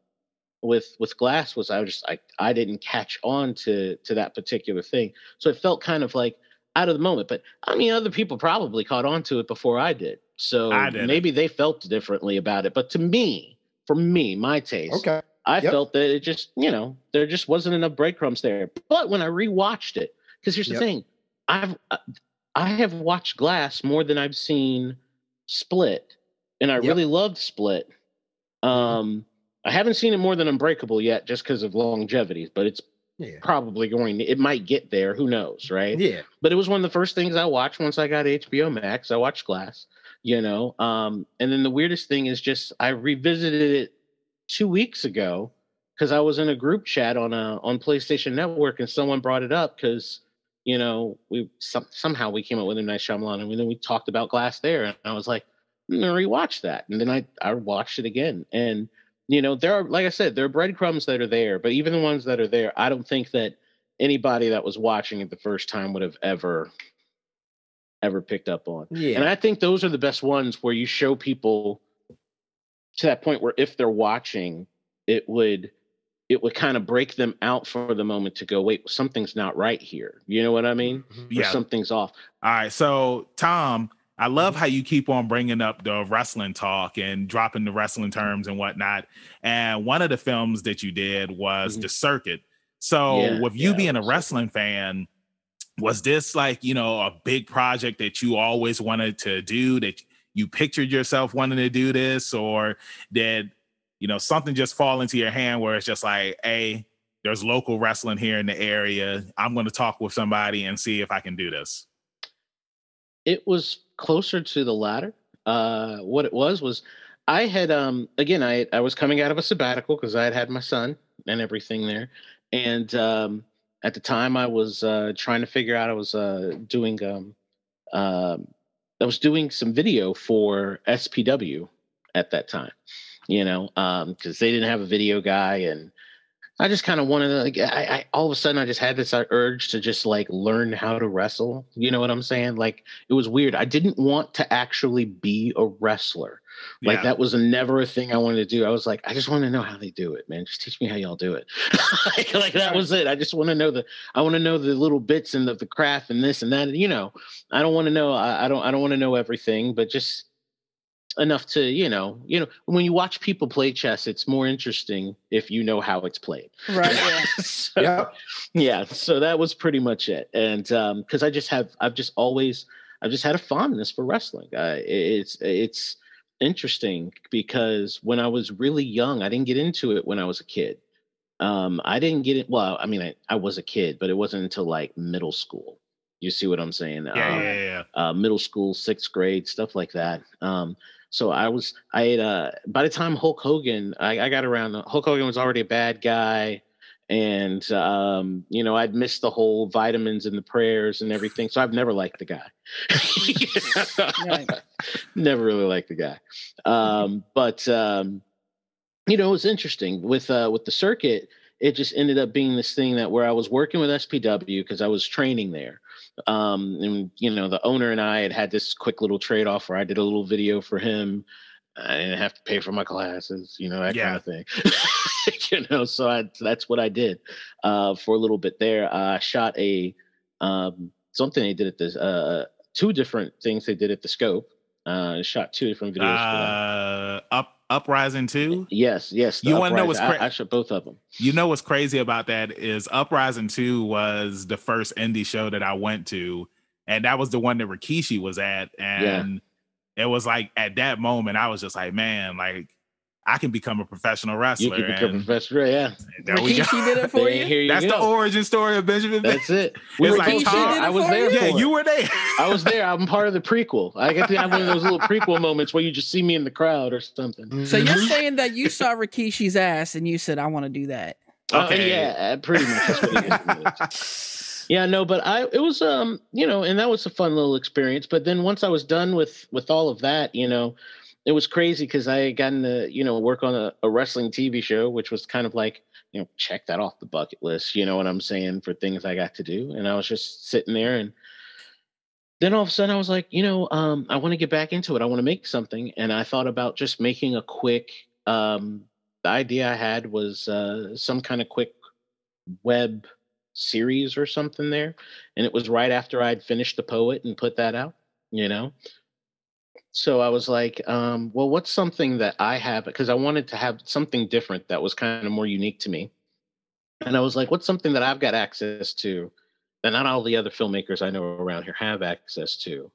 with with glass was I was just I I didn't catch on to to that particular thing. So it felt kind of like out of the moment. But I mean other people probably caught on to it before I did. So maybe they felt differently about it. But to me, for me, my taste, Okay. I Yep. felt that it just, you know, there just wasn't enough breadcrumbs there. But when I rewatched it, because here's the Yep. thing, I've uh, I have watched Glass more than I've seen Split, and I Yep. really loved Split. Um, I haven't seen it more than Unbreakable yet, just because of longevity. But it's Yeah. probably going. It might get there. Who knows, right? Yeah. but it was one of the first things I watched once I got HBO Max. I watched Glass, you know. Um, and then the weirdest thing is just I revisited it two weeks ago because I was in a group chat on a on PlayStation Network and someone brought it up because you know we some, somehow we came up with M Night Shyamalan and then we talked about Glass there and I was like I'm gonna rewatch that and then I I watched it again and you know there are like I said there are breadcrumbs that are there but even the ones that are there I don't think that anybody that was watching it the first time would have ever ever picked up on. Yeah. And I think those are the best ones where you show people to that point where if they're watching, it would it would kind of break them out for the moment to go, wait, something's not right here. You know what I mean? Mhm. Or Yeah. something's off. All right. So, Tom, I love how you keep on bringing up the wrestling talk and dropping the wrestling terms and whatnot. And one of the films that you did was Mhm. The Circuit. So, Yeah, with you yeah, being a wrestling fan, was this like, you know, a big project that you always wanted to do, that you pictured yourself wanting to do this? Or did, you know, something just fall into your hand where it's just like, hey, there's local wrestling here in the area. I'm going to talk with somebody and see if I can do this. it was closer to the latter. Uh, what it was was I had um again I I was coming out of a sabbatical because I had had my son and everything there, and um, at the time I was uh, trying to figure out I was uh, doing um, um I was doing some video for SPW at that time, you know, because they didn't have a video guy and. I just kind of wanted to, like, I, I, all of a sudden, I just had this uh, urge to just like learn how to wrestle. You know what I'm saying? Like, it was weird. I didn't want to actually be a wrestler. Like, Yeah. that was never a thing I wanted to do. I was like, I just want to know how they do it, man. Just teach me how y'all do it. like, like, that was it. I just want to know the, I want to know the little bits and the, the craft and this and that. You know, I don't want to know, I, I don't, I don't want to know everything, but just, enough to you know you know when you watch people play chess it's more interesting if you know how it's played Right. Yeah. so, Yeah. yeah so that was pretty much it and um because i just have i've just always i've just had a fondness for wrestling uh, it's it's interesting because when i was really young i didn't get into it when i was a kid um i didn't get it well i mean i, I was a kid but it wasn't until like middle school you see what i'm saying Yeah, Um, yeah, yeah. uh, middle school, sixth grade, stuff like that. Um, so I was, I had, uh, by the time Hulk Hogan, I, I got around, Hulk Hogan was already a bad guy. And, um, you know, I'd missed the whole vitamins and the prayers and everything. So I've never liked the guy. Never really liked the guy. Um, but, um, you know, it was interesting with, uh, with the circuit. It just ended up being this thing that where I was working with SPW because I was training there um and you know the owner and i had had this quick little trade-off where i did a little video for him i didn't have to pay for my classes you know that Yeah. kind of thing you know so i that's what i did uh for a little bit there uh, i shot a um something they did at this uh two different things they did at the scope uh shot two different videos for. Uh, up uprising two. yes yes you wanna know what's crazy? I, I shot both of them You know what's crazy about that is Uprising 2 was the first indie show that I went to, and that was the one that Rikishi was at. And it was like at that moment, I was just like, man, like I can become a professional wrestler. you wrestler. can become a and professor yeah there we go. Did it for you. you That's go. the origin story of Benjamin. That's it we It's like Tom- there. i was Did it there for yeah, you were there. I was there. I'm part of the prequel. I get to have one of those little prequel moments where you just see me in the crowd or something. So you're mm-hmm. saying that you saw Rikishi's ass and you said, "I want to do that." Uh, okay. Oh, yeah, uh, pretty much. That's what it is. yeah, no, but I it was um you know, and that was a fun little experience. But then once I was done with with all of that, you know, it was crazy because I had gotten to you know work on a, a wrestling TV show, which was kind of like you know check that off the bucket list. You know what I'm saying for things I got to do, and I was just sitting there and. Then all of a sudden, I was like, you know, um, I want to get back into it. I want to make something, and I thought about just making a quick. Um, the idea I had was uh, some kind of quick web series or something there, and it was right after I'd finished the poet and put that out. You know, so I was like, um, well, what's something that I have? Because I wanted to have something different that was kind of more unique to me. And I was like, what's something that I've got access to that not all the other filmmakers I know around here have access to?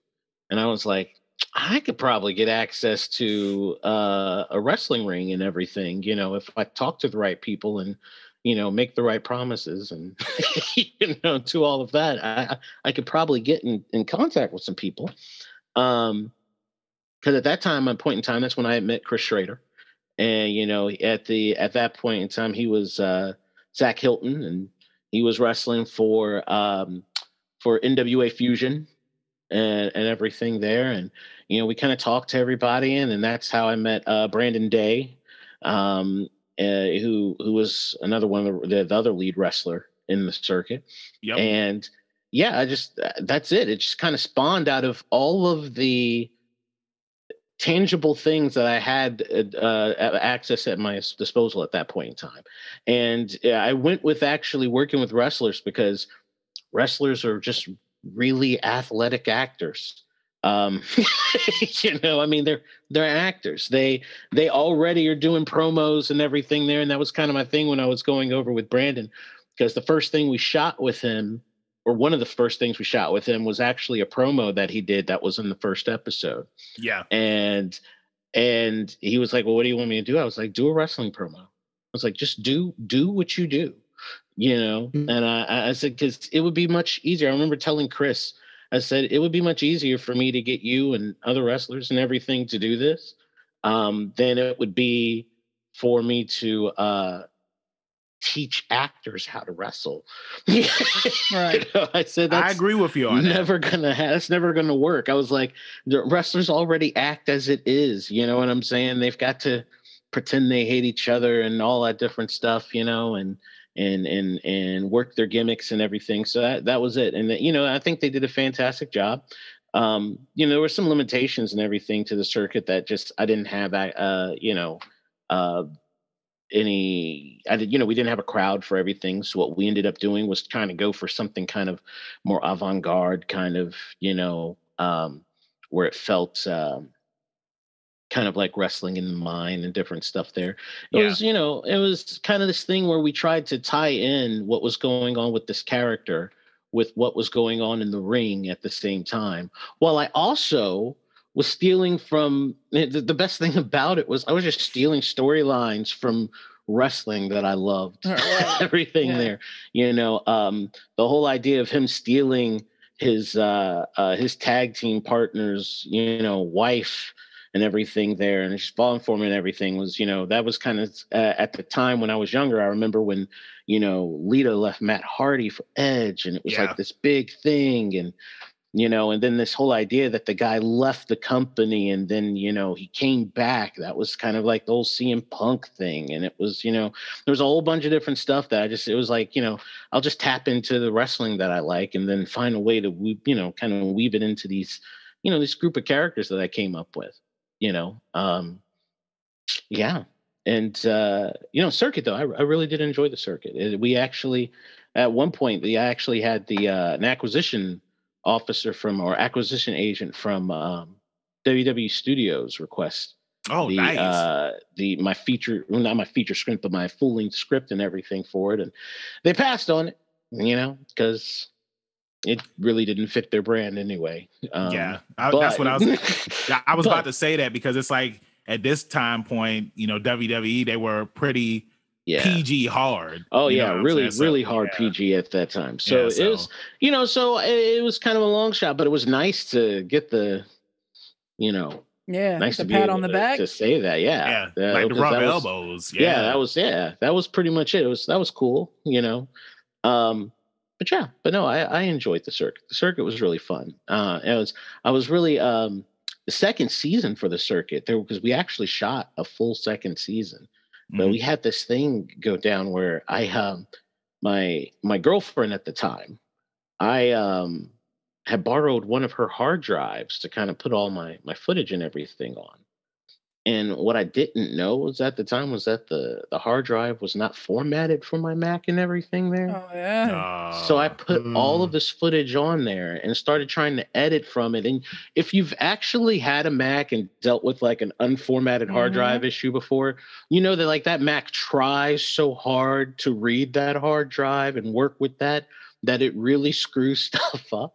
And I was like, I could probably get access to uh, a wrestling ring and everything, you know, if I talk to the right people and, you know, make the right promises and, you know, do all of that. I, I could probably get in, in contact with some people. Um, because at that time, at point in time, that's when I met Chris Schrader, and you know, at the at that point in time, he was uh, Zach Hilton, and he was wrestling for um, for NWA Fusion and and everything there, and you know, we kind of talked to everybody, and and that's how I met uh, Brandon Day, um, uh, who who was another one of the, the other lead wrestler in the circuit, Yep. and yeah, I just uh, that's it. It just kind of spawned out of all of the tangible things that I had uh, uh, access at my disposal at that point in time. And I went with actually working with wrestlers because wrestlers are just really athletic actors. Um, you know, I mean, they're they're actors. They they already are doing promos and everything there, and that was kind of my thing when I was going over with Brandon, because the first thing we shot with him, or one of the first things we shot with him, was actually a promo that he did that was in the first episode Yeah. and and he was like well what do you want me to do i was like do a wrestling promo i was like just do do what you do you know Mm. and i i said because it would be much easier i remember telling chris i said it would be much easier for me to get you and other wrestlers and everything to do this um than it would be for me to uh teach actors how to wrestle Right. You know, i said I that's agree with you on that. never gonna ha- that's never gonna work. I was like, the wrestlers already act as it is, you know what I'm saying? They've got to pretend they hate each other and all that different stuff, you know, and and and and work their gimmicks and everything. So that that was it. And you know, I think they did a fantastic job. Um, you know, there were some limitations and everything to the circuit that just I didn't have uh, you know, uh any I did you know we didn't have a crowd for everything so what we ended up doing was trying to go for something kind of more avant-garde kind of you know um where it felt um kind of like wrestling in the mine and different stuff there. It Yeah. was, you know, it was kind of this thing where we tried to tie in what was going on with this character with what was going on in the ring at the same time. While I also was stealing from the, the best thing about it was I was just stealing storylines from wrestling that I loved. Right. Everything Yeah. there, you know, um, the whole idea of him stealing his uh, uh, his tag team partner's, you know, wife and everything there, and she's falling for him and everything was, you know, that was kind of uh, at the time when I was younger. I remember when, you know, Lita left Matt Hardy for Edge, and it was Yeah. like this big thing, and you know, and then this whole idea that the guy left the company and then, you know, he came back. That was kind of like the whole CM Punk thing. And it was, you know, there was a whole bunch of different stuff that I just, it was like, you know, I'll just tap into the wrestling that I like and then find a way to, you know, kind of weave it into these, you know, this group of characters that I came up with, you know. Um, yeah. And, uh, you know, circuit though, I, I really did enjoy the circuit. We actually, at one point, we actually had the, uh, an acquisition officer from or acquisition agent from um, WWE Studios request Oh, the nice. uh, the my feature well, not my feature script but my full length script and everything for it and they passed on it you know because it really didn't fit their brand anyway um, yeah, I, that's what I was. I was But- about to say that because it's like at this time point, you know, WWE they were pretty yeah PG hard. Oh yeah, what really. So, really hard yeah. PG at that time. So, Yeah, so- it was, you know, so it, it was kind of a long shot, but it was nice to get the, you know, Yeah, nice to be pat able on the to, back. to say that. Yeah, Yeah, Uh, like the because rub that was- elbows. Yeah. Yeah, that was yeah, that was pretty much it. It was that was cool, you know. Um, but yeah, but no, I, I enjoyed the circuit. The circuit was really fun. Uh, it was I was really um the second season for the circuit there because we actually shot a full second season but we had this thing go down where I um my my girlfriend at the time, I um had borrowed one of her hard drives to kind of put all my my footage and everything on. And what I didn't know was at the time was that the the hard drive was not formatted for my Mac and everything there. Oh yeah. So I Uh, put all of Mm. this footage on there and started trying to edit from it. And if you've actually had a Mac and dealt with like an unformatted hard Mhm. drive issue before, you know that like that Mac tries so hard to read that hard drive and work with that that it really screws stuff up.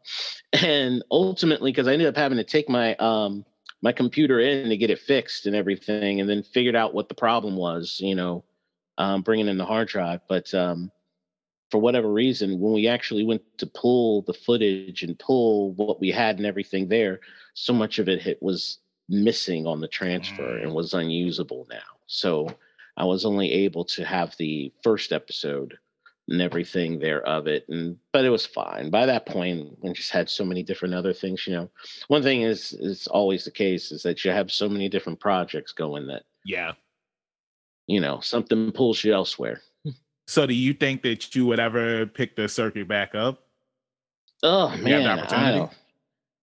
And ultimately, because I ended up having to take my um my computer in to get it fixed and everything, and then figured out what the problem was, you know, um, bringing in the hard drive. But um, for whatever reason, when we actually went to pull the footage and pull what we had and everything there, so much of it hit, was missing on the transfer and was unusable now. So I was only able to have the first episode and everything there of it and but it was fine by that point we just had so many different other things you know one thing is is always the case is that you have so many different projects going that yeah. you know something pulls you elsewhere So do you think that you would ever pick the circuit back up? Oh man, I don't,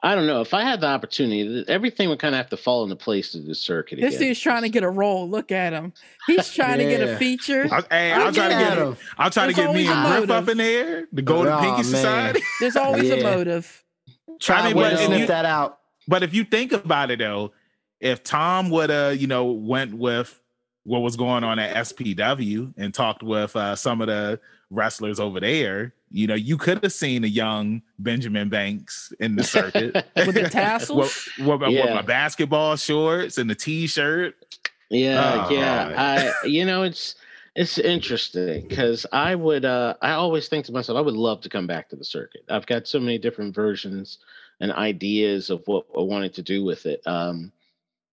I don't know. If I had the opportunity, everything would kind of have to fall into place to do the circuit This again. dude's trying to get a role. Look at him. He's trying to get a feature. I, hey, I'm I'll try to get him. I'll try to get me and a Griff up motive. in there, the Golden Aw, Pinky man. Society. There's always Yeah. a motive. Try I but to if sniff you- that out. But if you think about it though, if Tom would have, you know, went with what was going on at SPW and talked with uh, some of the wrestlers over there, you know, you could have seen a young Benjamin Banks in the circuit With the tassels? with, with, with Yeah. my basketball shorts and the t-shirt. yeah, Oh, yeah. I, you know, it's it's interesting because I would, uh, I always think to myself, I would love to come back to the circuit. I've got so many different versions and ideas of what I wanted to do with it. Um,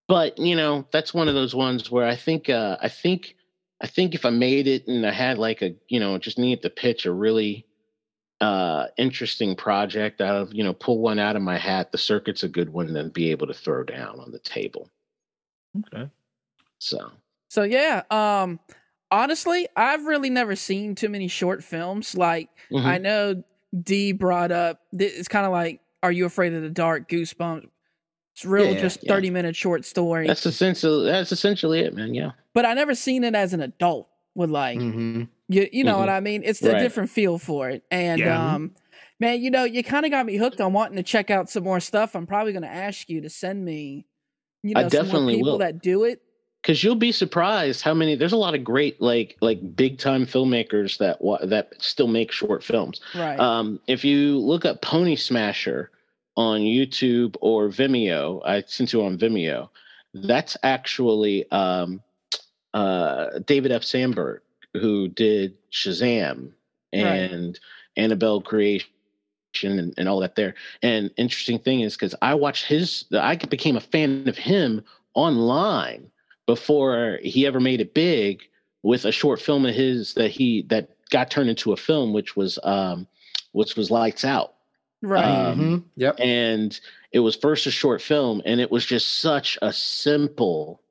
but you know, that's one of those ones where I think, uh, I think, I think if I made it and I had like a, you know, just needed to pitch a really uh interesting project out of you know pull one out of my hat the circuit's a good one then be able to throw down on the table Okay. so So yeah, um honestly, I've really never seen too many short films. Like mhm. I know D brought up it's kind of like Are You Afraid of the Dark? Goosebumps. It's real Yeah, just yeah. 30 minute short story. that's essentially that's essentially it man yeah but I never seen it as an adult with like hmm you you know Mhm. what I mean? It's a Right. different feel for it. And Yeah. um man, you know, you kind of got me hooked on wanting to check out some more stuff. I'm probably going to ask you to send me you I know some more definitely people will. that do it. because you'll be surprised how many there's a lot of great like like big time filmmakers that that still make short films Right. um if you look up pony smasher on youtube or vimeo i sent you on vimeo that's actually um uh david f. Sandberg who did shazam Right. and annabelle creation and, and all that there. And interesting thing is because i watched his i became a fan of him online before he ever made it big with a short film of his that he that got turned into a film which was um which was lights out right. um, Mhm. Yep. and it was first a short film and it was just such a simple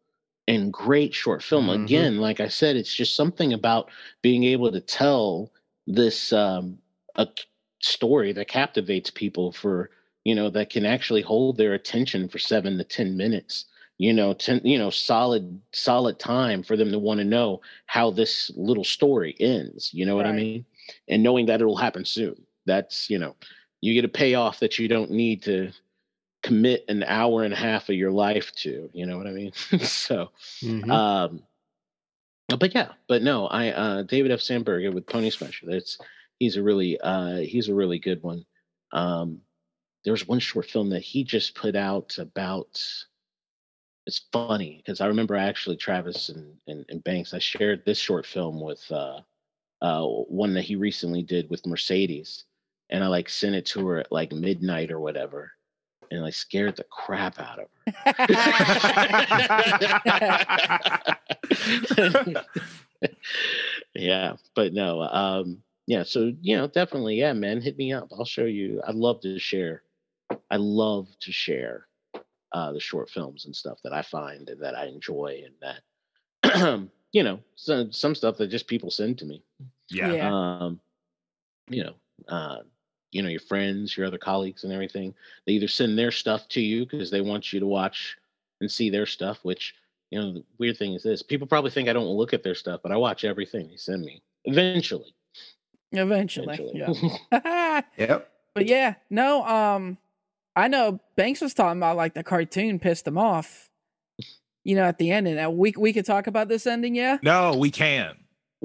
and great short film Mhm. again like i said it's just something about being able to tell this um a c- story that captivates people for you know that can actually hold their attention for 7 to 10 minutes you know 10 you know solid solid time for them to want to know how this little story ends you know what i mean and knowing that it'll happen soon that's you know you get a payoff that you don't need to commit an hour and a half of your life to you know what i mean? So Mhm. um but yeah but no i uh david f. Sandberg with pony smasher that's he's a really uh he's a really good one. Um there's one short film that he just put out about it's funny because i remember actually travis and, and and banks i shared this short film with uh uh one that he recently did with mercedes and i like sent it to her at like midnight or whatever and like scared the crap out of her yeah but no um yeah so you know definitely yeah man hit me up i'll show you i'd love to share i love to share uh the short films and stuff that i find and that i enjoy and that you know some some stuff that just people send to me yeah. Yeah. um you know uh you know your friends your other colleagues and everything they either send their stuff to you because they want you to watch and see their stuff which you know the weird thing is this people probably think i don't look at their stuff but i watch everything they send me eventually Eventually. eventually Yeah. Yep. but yeah, no, um I know Banks was talking about like the cartoon pissed him off. You know, at the end, and we we could talk about this ending, yeah. No, we can.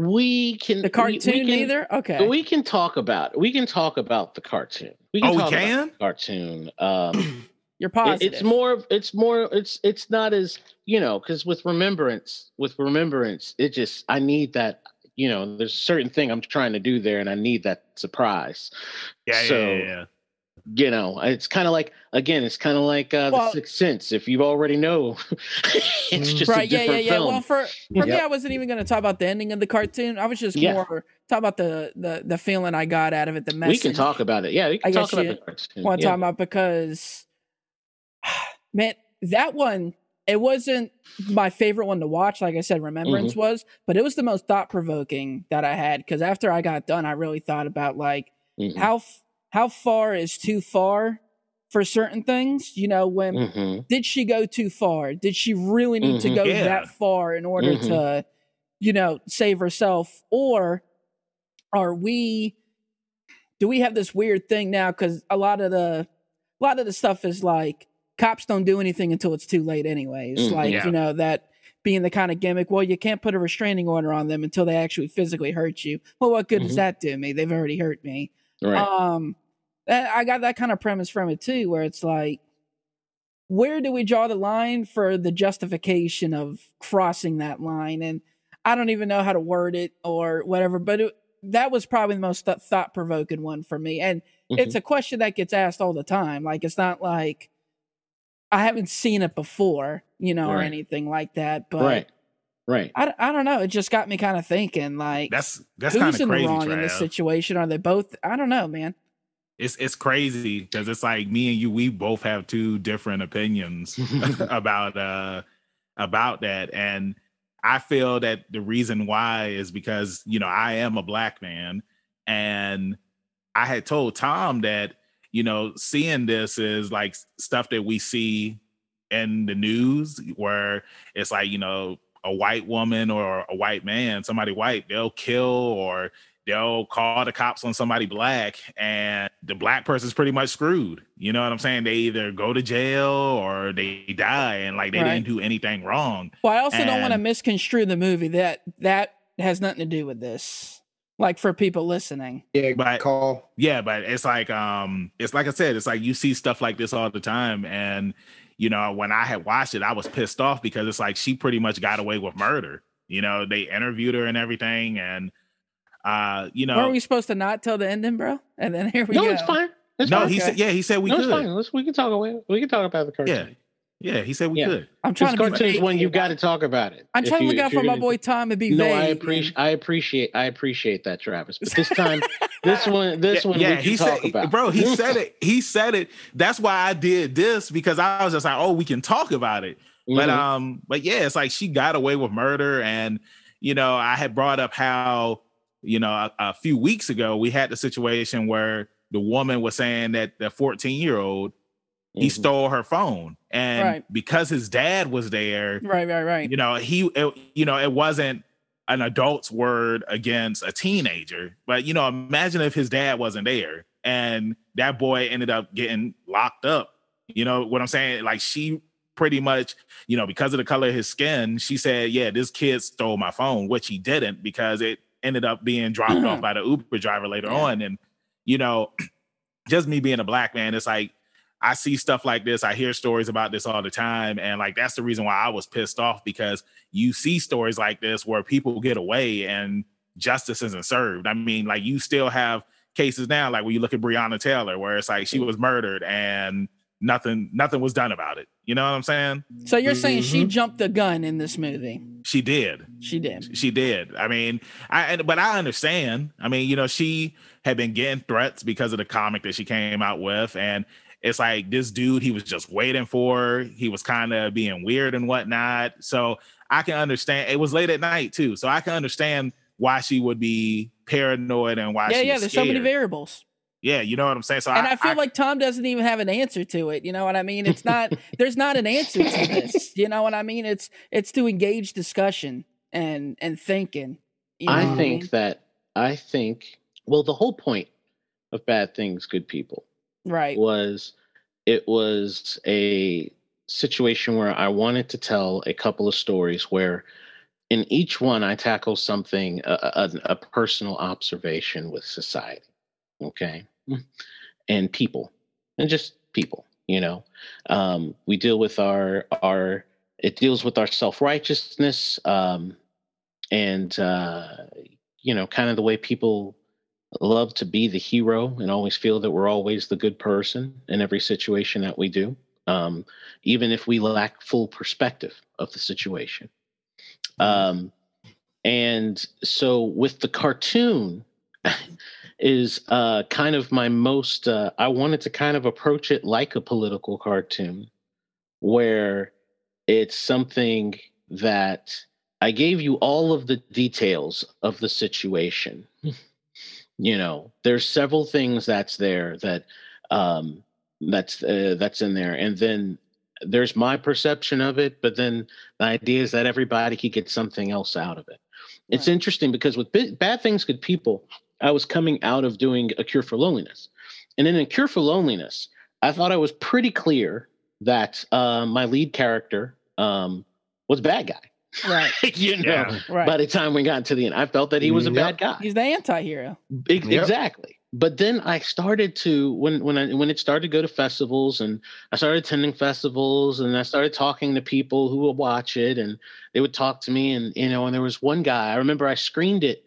We can The we- cartoon we can, either. Okay. we can talk about we can talk about the cartoon we can Oh, we talk about can? the cartoon um You're It- positive. it's more it's more it's it's not as you know because with remembrance with remembrance it just i need that you know there's a certain thing i'm trying to do there and i need that surprise Yeah, So, yeah, yeah, yeah. You know it's kind of like again it's kind of like uh Well- the sixth sense if you already know it's just right. a Yeah, yeah, different yeah. film Well, for for me, I wasn't even going to talk about the ending of the cartoon. I was just Yeah. more talk about the the the feeling I got out of it. The message. we can talk about it yeah we can I talk guess about you the cartoon want to yeah. talk about because man, that one it wasn't my favorite one to watch. Like I said, Remembrance Mm-hmm. was, but it was the most thought provoking that I had because after I got done, I really thought about like Mhm. how f- how far is too far for certain things. You know, when Mhm. did she go too far? Did she really need to Mhm. go Yeah. that far in order Mhm. to, you know, save herself? Or are we do we have this weird thing now? Because a lot of the a lot of the stuff is like cops don't do anything until it's too late anyways. Mhm. Like, Yeah. you know, that being the kind of gimmick, well, you can't put a restraining order on them until they actually physically hurt you. Well, what good does Mhm. that do me? They've already hurt me. right Um, that- I got that kind of premise from it too, where it's like, where do we draw the line for the justification of crossing that line? And I don't even know how to word it or whatever, but it, that was probably the most th- thought provoking one for me. And it's Mhm. a question that gets asked all the time. Like, it's not like I haven't seen it before, you know, or anything like that. But right right I, I don't know. It just got me kind of thinking, like, That's that's kind who's of in the crazy. wrong in this situation? Are they both? I don't know, man. It's it's crazy because it's like me and you. We both have two different opinions about uh about that, and I feel that the reason why is because you know I am a black man, and I had told Tom that you know seeing this is like stuff that we see in the news where it's like you know a white woman or a white man somebody white they'll kill or they'll call the cops on somebody black and the black person's pretty much screwed. You know what I'm saying? They either go to jail or they die and like they Right. didn't do anything wrong. Well, I also don't want to misconstrue the movie. That that has nothing to do with this. Like for people listening. Yeah, But- call. Yeah, but it's like um it's like I said, it's like you see stuff like this all the time and you know, when I had watched it, I was pissed off because it's like she pretty much got away with murder. You know, they interviewed her and everything and uh you know Weren't we supposed to not tell the ending, bro? And then here we no, go. it's fine. It's No, fine. he Okay. said yeah, he said we no, could. it's fine. Let's, we can talk away. We can talk about the cartoon. Yeah, Yeah, he said we Yeah. could. I'm trying Because to be cartoons when you got to talk about it. I'm If trying to you- look out for my boy Tom and be No, vague. I appreciate I appreciate I appreciate that, Travis. But this time, this one, this yeah, one, yeah, we can he talk said, about. bro, he said it. He said it. That's why I did this because I was just like, oh, we can talk about it. But Mhm. um, but yeah, it's like she got away with murder, and you know, I had brought up how you know a, a few weeks ago we had the situation where the woman was saying that the 14 year old he Mhm. stole her phone, and Right. because his dad was there, Right, right, right. you know, he it, you know it wasn't an adult's word against a teenager, but you know, imagine if his dad wasn't there and that boy ended up getting locked up. You know what I'm saying? Like she pretty much, you know, because of the color of his skin, she said, "Yeah, this kid stole my phone," which he didn't because it ended up being dropped off mm. by the Uber driver later Yeah. on. And you know, just me being a black man, it's like I see stuff like this. I hear stories about this all the time, and like that's the reason why I was pissed off because you see stories like this where people get away and justice isn't served. I mean, like you still have cases now, like when you look at Breonna Taylor, where it's like she was murdered and nothing nothing was done about it. You know what I'm saying? So you're saying she Mhm. jumped the gun in this movie? She did. She did. She did. I mean, I but I understand. I mean, you know, she had been getting threats because of the comic that she came out with, and it's like this dude he was just waiting for. her. He was kind of being weird and whatnot. So I can understand. It was late at night too, so I can understand why she would be paranoid and why. Yeah, she yeah. was There's so many variables, Yeah, you know what I'm saying. So and I, feel like Tom doesn't even have an answer to it. You know what I mean? It's not. there's not an answer to this. You know what I mean? It's it's to engage discussion and and thinking. You know I what think mean? that I think well, the whole point of Bad Things, Good People right. was it was a situation where I wanted to tell a couple of stories where in each one I tackle something a, a, a personal observation with society, okay, and people, and just people. You know, um, we deal with our our it deals with our self righteousness um, and uh, you know, kind of the way people love to be the hero and always feel that we're always the good person in every situation that we do, um, even if we lack full perspective of the situation. Um, and so with the cartoon is uh, kind of my most, uh, I wanted to kind of approach it like a political cartoon where it's something that I gave you all of the details of the situation. you know, there's several things that's there that um, that's uh, that's in there, and then there's my perception of it. But then the idea is that everybody could get something else out of it. It's Right. interesting because with bad things, good people, I was coming out of doing a cure for loneliness, and in a cure for loneliness, I thought I was pretty clear that uh, my lead character um, was a bad guy. Right. you know, Yeah. Right. by the time we got to the end, I felt that he was a Yep. bad guy. He's the anti-hero. Ex- Yep. Exactly. But then I started to when when I when it started to go to festivals and I started attending festivals and I started talking to people who would watch it and they would talk to me and you know and there was one guy I remember I screened it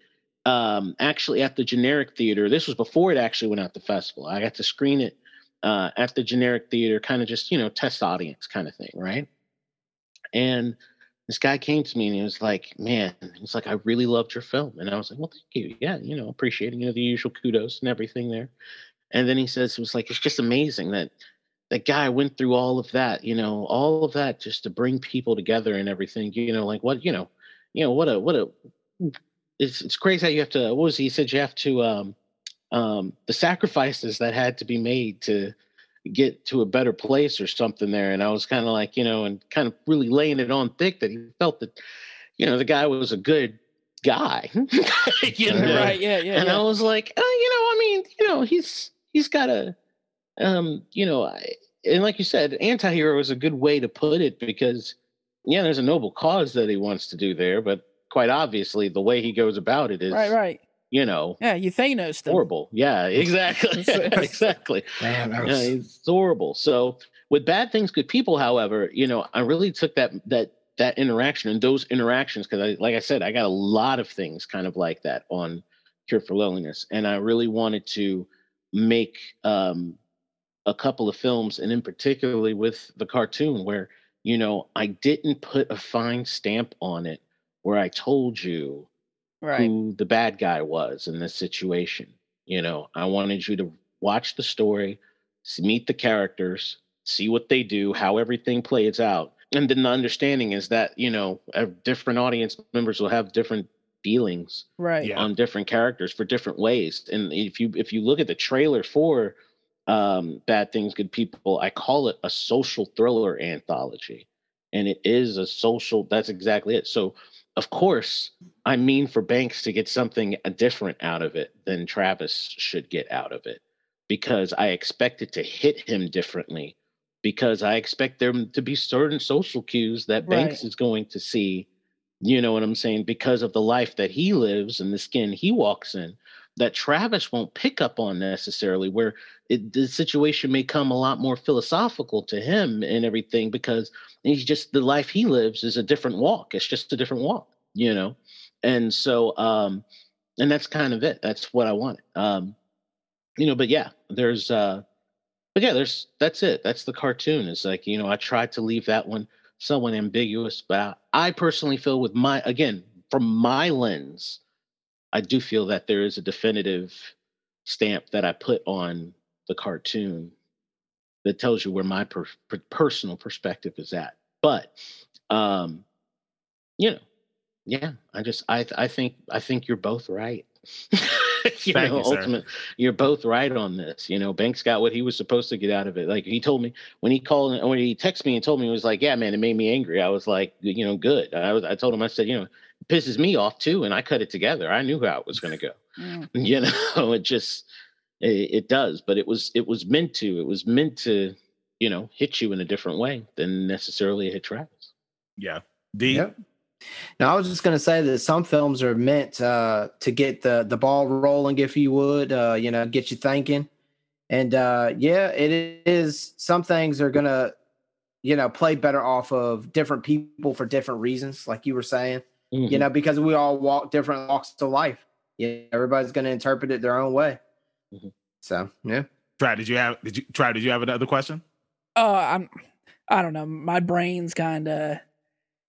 um actually at the generic theater. This was before it actually went out to festival. I got to screen it uh at the generic theater, kind of just, you know, test audience kind of thing, right? And this guy came to me and he was like, "Man," he's like, "I really loved your film," and I was like, "Well, thank you. Yeah, you know, appreciating you know the usual kudos and everything there." And then he says, "It was like it's just amazing that that guy went through all of that, you know, all of that just to bring people together and everything. You know, like what you know, you know, what a what a it's it's crazy how you have to. What was he, he said? You have to um um the sacrifices that had to be made to get to a better place or something there. And I was kind of like, you know, and kind of really laying it on thick that he felt that, you know, the guy was a good, guy. you know? Right, yeah, yeah. and yeah. I was like, oh, you know, I mean, you know, he's he's got a, um, you know, I, and like you said, anti-hero is a good way to put it because, yeah, there's a noble cause that he wants to do there, but quite obviously, the way he goes about it is, right, right. you know, Yeah, you Thanos them. horrible. Yeah, exactly, exactly. Man, that Yeah, it's horrible. So with bad things, good people, however, you know, I really took that that that interaction and those interactions because I, like I said, I got a lot of things kind of like that on Cure for Loneliness, and I really wanted to make um, a couple of films, and in particularly with the cartoon, where you know I didn't put a fine stamp on it, where I told you Right. who the bad guy was in this situation. You know, I wanted you to watch the story, s- meet the characters, see what they do, how everything plays out. And then the understanding is that, you know, different audience members will have different feelings Right. Yeah. on different characters for different ways. And if you if you look at the trailer for um Bad Things Good People, I call it a social thriller anthology. And it is a social that's exactly it. So of course, I mean for Banks to get something uh, different out of it than Travis should get out of it because I expect it to hit him differently because I expect there to be certain social cues that Banks Right. is going to see you know what I'm saying? Because of the life that he lives and the skin he walks in, that Travis won't pick up on necessarily, where it, the situation may come a lot more philosophical to him and everything, because he's just the life he lives is a different walk. It's just a different walk, you know? And so, um, and that's kind of it. That's what I wanted. Um, you know, but yeah, there's, uh, but yeah, there's, that's it. That's the cartoon. It's like, you know, I tried to leave that one somewhat ambiguous, but I, I personally feel with my again from my lens, I do feel that there is a definitive stamp that I put on the cartoon that tells you where my per, per- personal perspective is at. But um, you know, yeah, I just I I think I think you're both right. you Thank know, you, sir. ultimate, you're both right on this. You know, Banks got what he was supposed to get out of it. Like he told me when he called, and when he texted me and told me, he was like, "Yeah, man, it made me angry." I was like, you know, good. I was, I told him, I said, you know, it pisses me off too, and I cut it together. I knew how it was going to go. Mm. You know, it just, it, it does. But it was, it was meant to. It was meant to, you know, hit you in a different way than necessarily it hit Travis. Yeah. D. Yep. Now I was just gonna say that some films are meant uh, to get the the ball rolling, if you would, uh, you know, get you thinking. And uh, yeah, it is. Some things are gonna, you know, play better off of different people for different reasons, like you were saying. Mm-hmm. You know, because we all walk different walks of life. Yeah, everybody's gonna interpret it their own way. Mhm. So yeah, Try. Did you have? Did you try? Did you have another question? Oh, I'm. I don't know. My brain's kind of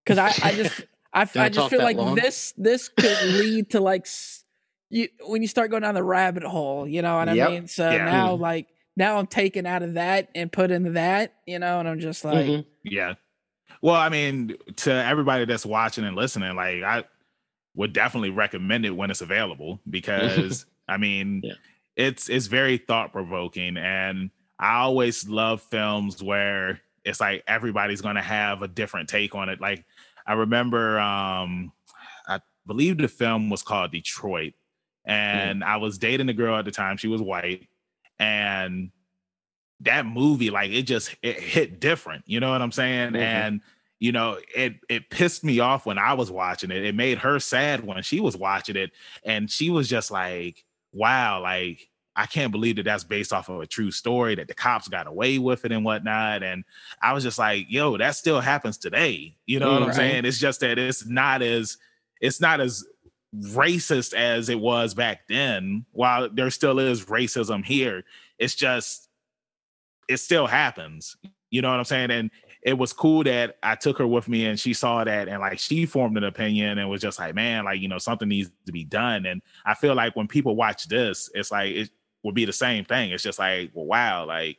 because I, I just I, I I just feel like long? this this could lead to like you when you start going down the rabbit hole. You know what Yep. I mean? So Yeah. now like now I'm taken out of that and put into that. You know, and I'm just like, Mhm. Yeah. Well, I mean, to everybody that's watching and listening, like I would definitely recommend it when it's available because I mean, Yeah. it's it's very thought provoking, and I always love films where it's like everybody's going to have a different take on it. Like I remember, um, I believe the film was called Detroit, and I was dating a girl at the time. She was white, and that movie, like it just it hit different. You know what I'm saying? Mhm. And you know, it it pissed me off when I was watching it. It made her sad when she was watching it, and she was just like, "Wow, like." I can't believe that that's based off of a true story that the cops got away with it and whatnot. And I was just like, yo, that still happens today. You know what I'm Right. saying? It's just that it's not as it's not as racist as it was back then. While there still is racism here, it's just it still happens. You know what I'm saying? And it was cool that I took her with me and she saw that and like she formed an opinion and was just like, man, like, you know, something needs to be done. And I feel like when people watch this, it's like it would be the same thing. It's just like, well, wow, like,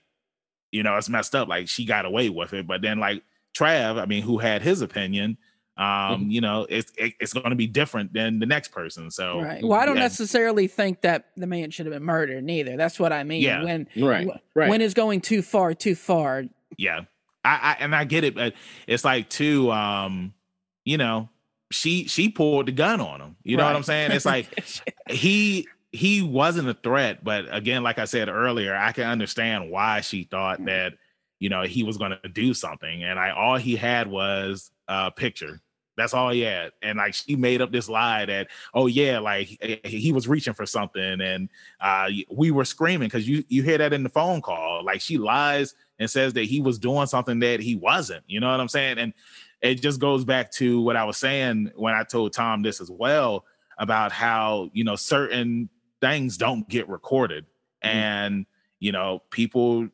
you know, it's messed up. Like she got away with it. But then like Trav, I mean, who had his opinion, um, you know, it's it, it's gonna be different than the next person. So right. Well, I don't yeah. necessarily think that the man should have been murdered neither. That's what I mean. Yeah. When Right. wh- Right. when it's going too far, too far. yeah I, I and i get it but it's like too um you know she she pulled the gun on him. You know what I'm saying? It's like he he wasn't a threat, but again, like I said earlier, I can understand why she thought Mm. that you know he was going to do something, and I all he had was a picture. That's all he had, and like she made up this lie that oh yeah, like he, he was reaching for something, and uh, we were screaming because you you hear that in the phone call. Like she lies and says that he was doing something that he wasn't. You know what I'm saying? And it just goes back to what I was saying when I told Tom this as well about how you know certain things don't get recorded. And you know people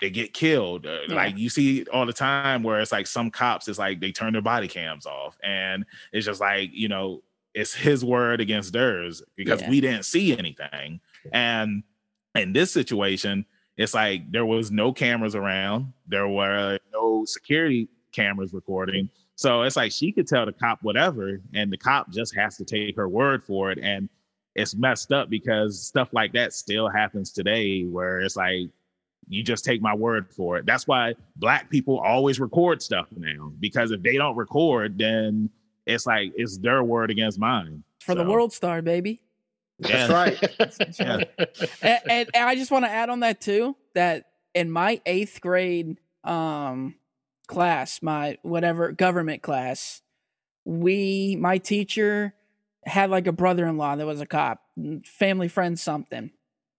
they get killed. Uh, Yeah. like you see all the time where it's like some cops it's like they turn their body cams off. And it's just like you know it's his word against theirs because Yeah. we didn't see anything. And in this situation it's like there was no cameras around. There were no security cameras recording. So it's like she could tell the cop whatever and the cop just has to take her word for it. And it's messed up because stuff like that still happens today where it's like you just take my word for it that's why black people always record stuff now because if they don't record then it's like it's their word against mine For the World Star, baby. That's right. yeah. and, and, and I just want to add on that too that in my eighth grade um class, my whatever government class, we my teacher had like a brother-in-law that was a cop, mm, family friend something.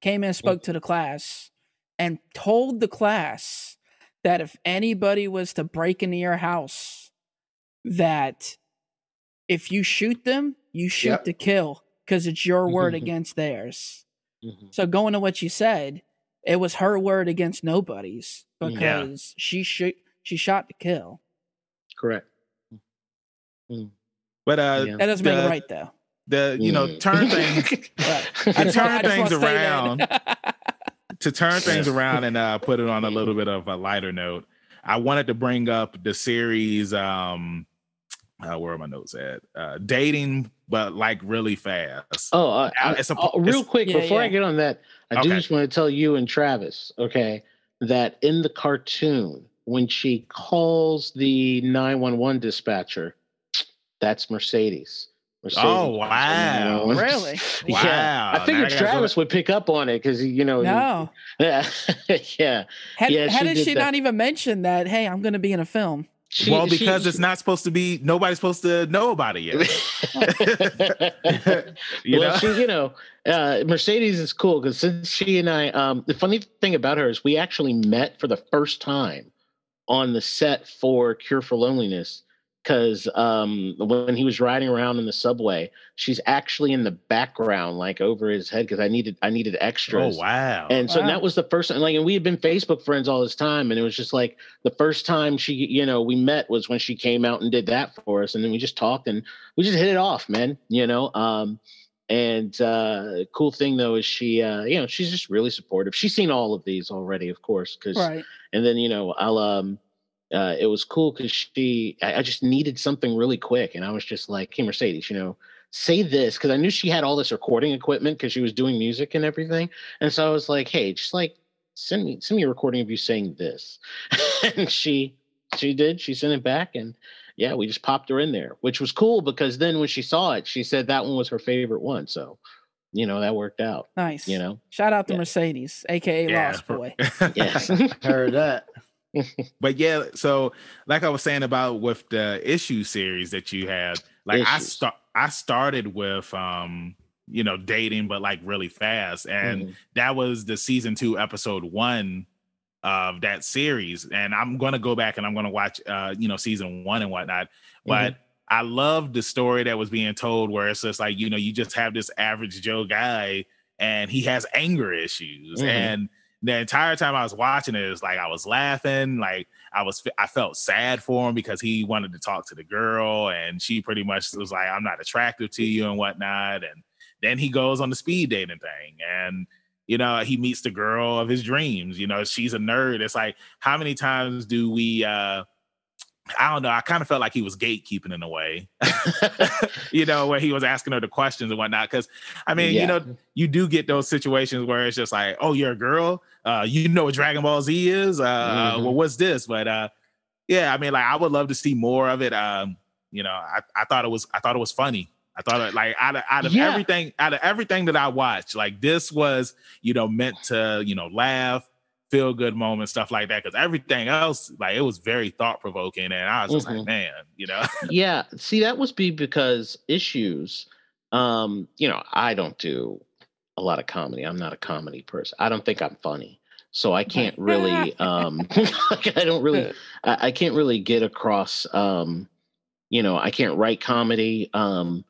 Came in, mm. spoke to the class, and told the class that if anybody was to break into your house, that if you shoot them, you shoot Yep. to kill because it's your word Mhm. against theirs. Mhm. So going to what you said, it was her word against nobody's mm. Yeah. because she shoot she shot to kill. Correct. But uh Yeah. That doesn't make The- it right though. the you know turn things to I turn wa- I just things around. To turn things around and uh put it on a little bit of a lighter note i wanted to bring up the series um uh, where are my notes at? Uh dating but like really fast. Oh, uh, Uh, I- it's a- oh, real quick Yeah, before I get on that, I do just want to tell you and Travis, okay, that in the cartoon when she calls the nine one one dispatcher, that's Mercedes. Mercedes Oh, calls wow. 911. Really? Yeah, Wow, I figured that guy's Travis would pick up on it because you know. no. Yeah, yeah. How, Yeah, how she did did she that. not even mention that? Hey, I'm going to be in a film. She- well she- because it's not supposed to be nobody's supposed to know about it yet you well, know she, you know, uh, Mercedes is cool because since she and I, um, the funny thing about her is we actually met for the first time on the set for Cure for Loneliness. Because um, when he was riding around in the subway, she's actually in the background, like over his head, because I needed I needed extras. oh wow And so Wow. that was the first time, like, and we had been Facebook friends all this time. And it was just like the first time she, you know, we met was when she came out and did that for us. And then we just talked and we just hit it off, man, you know. Um, and uh, cool thing though is she, uh, you know, she's just really supportive. She's seen all of these already, of course. Cause, Right. and then, you know, I'll, um, uh, it was cool because she, I, I just needed something really quick. And I was just like, hey, Mercedes, you know, say this because I knew she had all this recording equipment because she was doing music and everything. And so I was like, hey, just like send me send me a recording of you saying this. and she she did. She sent it back and yeah, we just popped her in there, which was cool because then when she saw it, she said that one was her favorite one. So, you know, that worked out, Nice. you know. Shout out to Yeah. Mercedes, aka Yeah, Lost Boy. Yes. Heard that. but yeah so like i was saying about with the issue series that you had like i start i started with um you know dating but like really fast and Mhm. that was the season two episode one of that series and i'm gonna go back and i'm gonna watch uh you know season one and whatnot but i love the story that was being told where it's just like you know you just have this average joe guy and he has anger issues Mhm. and the entire time i was watching it it's like i was laughing like i was i felt sad for him because he wanted to talk to the girl and she pretty much was like i'm not attractive to you and whatnot and then he goes on the speed dating thing and you know he meets the girl of his dreams you know she's a nerd. It's like how many times do we uh I don't know. I kind of felt like he was gatekeeping in a way, you know, where he was asking her the questions and whatnot. Because, I mean, Yeah. you know, you do get those situations where it's just like, oh, you're a girl, uh, you know what Dragon Ball Z is. Uh, Mhm. well, what's this? But uh, yeah, I mean, like, I would love to see more of it. Um, you know, I, I thought it was I thought it was funny. I thought it, like out of out of Yeah. everything out of everything that I watched, like this was you know meant to you know laugh, feel good moments, stuff like that. Because everything else, like it was very thought provoking, and I was just Mhm. like, man, you know, yeah see that was be because issues um you know i don't do a lot of comedy i'm not a comedy person i don't think i'm funny so i can't really um like, i don't really I, I can't really get across um you know i can't write comedy um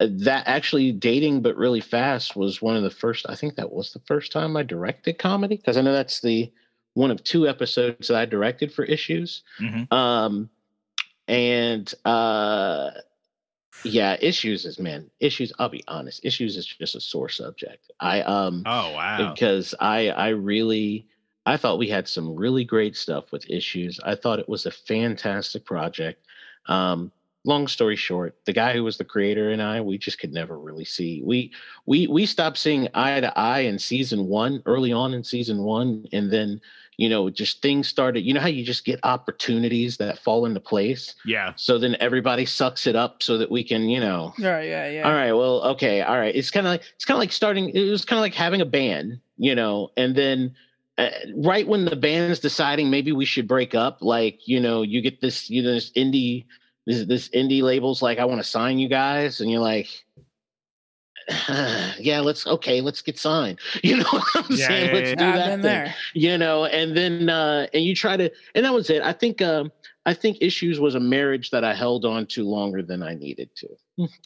that actually dating but really fast was one of the first i think that was the first time i directed comedy because i know that's the one of two episodes that i directed for issues. Mhm. um and uh yeah issues is man issues i'll be honest issues is just a sore subject. I um oh wow, because i i really i thought we had some really great stuff with issues. I thought it was a fantastic project. Um long story short the guy who was the creator and i we just could never really see we we we stopped seeing eye to eye in season one early on in season one and then you know just things started you know how you just get opportunities that fall into place? Yeah, so then everybody sucks it up so that we can you know. Right, yeah, yeah. all right well okay all right. It's kind of like it's kind of like starting it was kind of like having a band you know and then uh, right when the band's deciding maybe we should break up like you know you get this you know this indie this this indie labels like i want to sign you guys and you're like yeah let's okay let's get signed you know what i'm Yeah, saying yeah, let's yeah. do I've that thing there. you know and then uh and you try to and that was it i think um i think issues was a marriage that i held on to longer than i needed to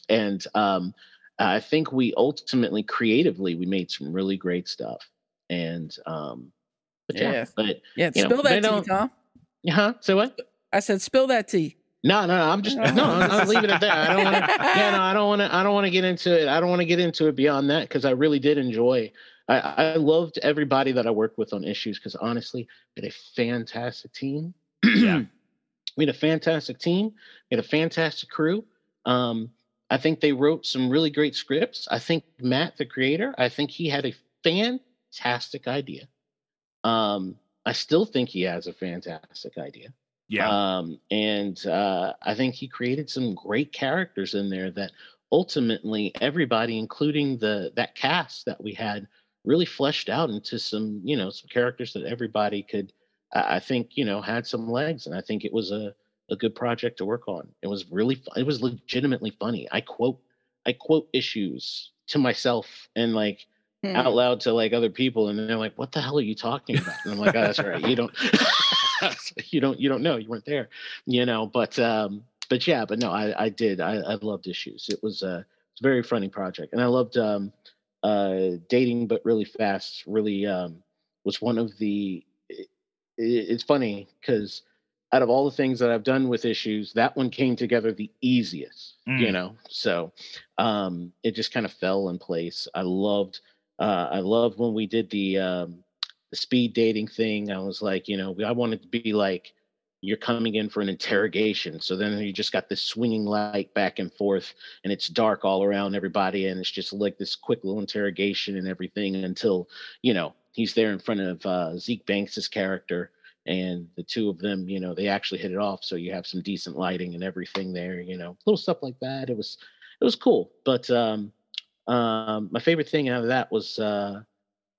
and um i think we ultimately creatively we made some really great stuff and um but yeah, Yeah. but Yeah, you know, spill that tea, don't- Tom. huh so what I said, spill that tea. No no no i'm just no i'm, I'm leaving it there i don't want to yeah no i don't want to i don't want to get into it i don't want to get into it beyond that because i really did enjoy I, I loved everybody that I worked with on issues because honestly, we had a fantastic team. Yeah. we had a fantastic team. We had a fantastic crew. Um, I think they wrote some really great scripts. I think Matt, the creator, I think he had a fantastic idea. Um, I still think he has a fantastic idea. Yeah, Um, and uh, I think he created some great characters in there that ultimately everybody, including the that cast that we had, really fleshed out into some, you know, some characters that everybody could, I I think, you know, had some legs. And I think it was a, a good project to work on. It was really, fu- it was legitimately funny. I quote, I quote issues to myself and like Hmm. out loud to like other people and they're like what the hell are you talking about and i'm like oh, that's right you don't you don't you don't know you weren't there you know but um but yeah but no i i did i i loved issues. It was a it's a very funny project and i loved um uh dating but really fast really um was one of the it, it's funny because out of all the things that i've done with issues that one came together the easiest you Mm. know? So um it just kind of fell in place. I loved uh i loved when we did the um the speed dating thing i was like you know i wanted to be like you're coming in for an interrogation. So then you just got this swinging light back and forth and it's dark all around everybody and it's just like this quick little interrogation and everything until you know he's there in front of uh zeke banks's character and the two of them you know they actually hit it off so you have some decent lighting and everything there you know little stuff like that. It was it was cool but um um my favorite thing out of that was uh,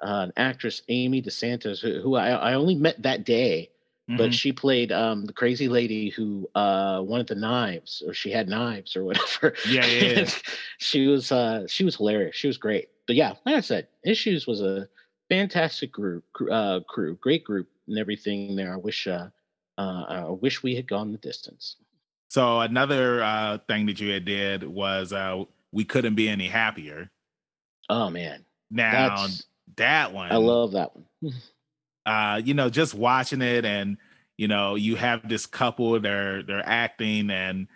uh an actress amy desantos who, who I, I only met that day but Mhm. she played um the crazy lady who uh wanted the knives or she had knives or whatever Yeah, yeah, yeah. She was uh she was hilarious she was great but yeah like i said issues was a fantastic group uh crew great group and everything there i wish uh uh i wish we had gone the distance So another uh, thing that you had did was uh, we couldn't be any happier. oh man Now That's- that one, i love that one uh, you know, just watching it, and you know, you have this couple. They're they're acting, and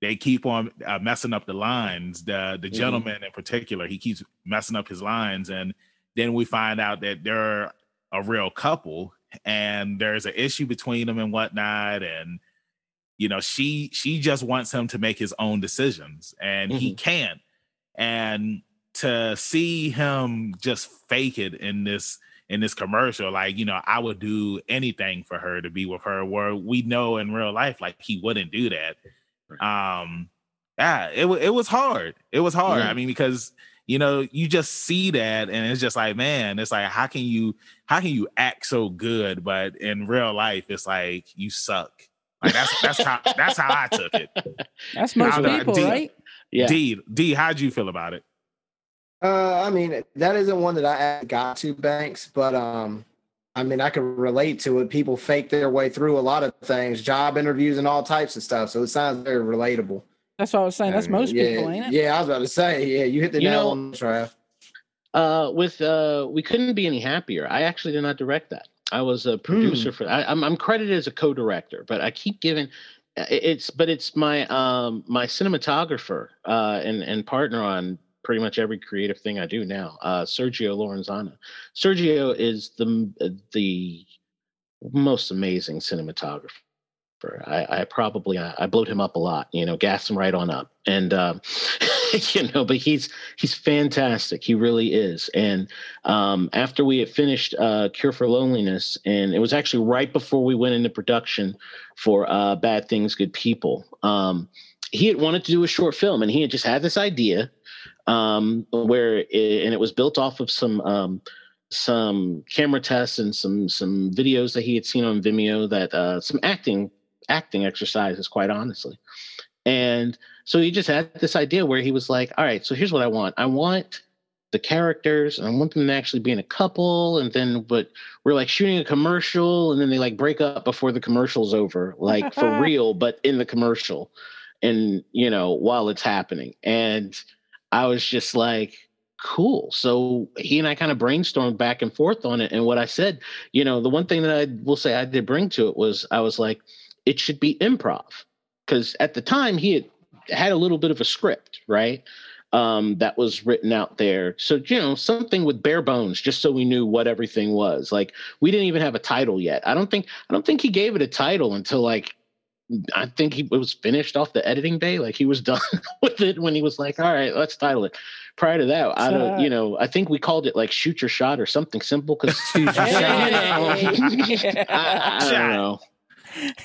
they keep on uh, messing up the lines. The the Mhm. gentleman in particular, he keeps messing up his lines, and then we find out that they're a real couple, and there's an issue between them and whatnot, and you know, she she just wants him to make his own decisions, and he can't. And to see him just fake it in this in this commercial, like you know, I would do anything for her to be with her. Where we know in real life, like he wouldn't do that. Um, yeah, it it was hard. It was hard. Yeah. I mean, because you know you just see that, and it's just like, man, it's like how can you how can you act so good, but in real life, it's like you suck. Like that's that's how that's how I took it. That's most How do I people, deal- right? Yeah. D D, how'd you feel about it? Uh, I mean, that isn't one that I got to Banks, but um, I mean, I can relate to it. People fake their way through a lot of things, job interviews and all types of stuff. So it sounds very relatable. That's what I was saying. That's I mean, most yeah, people, ain't it? Yeah, I was about to say, yeah, you hit the You nail know- on the draft. Uh, with uh, we couldn't be any happier. I actually did not direct that. I was a producer for. I, I'm I'm credited as a co-director, but I keep giving. It's but it's my um my cinematographer uh and and partner on pretty much every creative thing I do now. Uh, Sergio Lorenzana. Sergio is the the most amazing cinematographer. I, I probably I, I blowed him up a lot, you know, gassed him right on up, and um, you know, but he's he's fantastic. He really is. And um, after we had finished uh, Cure for Loneliness, and it was actually right before we went into production for uh, Bad Things, Good People. Um, he had wanted to do a short film, and he had just had this idea um, where, it, and it was built off of some. Um, some camera tests and some some videos that he had seen on Vimeo that uh, some acting acting exercises, quite honestly. And so he just had this idea where he was like, all right, so here's what I want. I want the characters and I want them to actually be in a couple. And then, but we're like shooting a commercial and then they like break up before the commercial's over, like for real, but in the commercial. And, you know, while it's happening. And I was just like, cool. So he and I kind of brainstormed back and forth on it. And what I said, you know, the one thing that I will say I did bring to it was I was like, it should be improv because at the time he had had a little bit of a script right um, that was written out there so you know something with bare bones just so we knew what everything was like we didn't even have a title yet i don't think i don't think he gave it a title until like i think he was finished off the editing bay like he was done with it when he was like all right let's title it. Prior to that i don't you know i think we called it like shoot your shot or something simple because I, I don't know.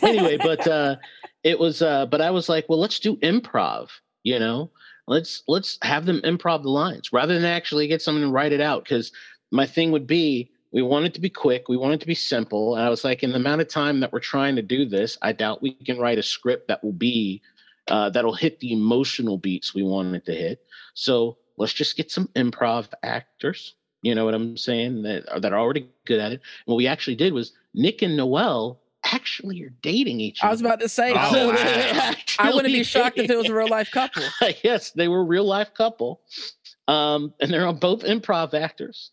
anyway, but uh it was uh but I was like, well, let's do improv, you know? Let's let's have them improv the lines rather than actually get someone to write it out. Cuz my thing would be we want it to be quick, we want it to be simple, and I was like in the amount of time that we're trying to do this, I doubt we can write a script that will be uh that'll hit the emotional beats we want it to hit. So, let's just get some improv actors, you know what I'm saying, that are, that are already good at it. And what we actually did was Nick and Noel actually are dating each other. I was about to say, Oh, I, wow. wouldn't- I wouldn't be shocked if it was a real life couple. yes, they were a real life couple. Um, and they're both improv actors.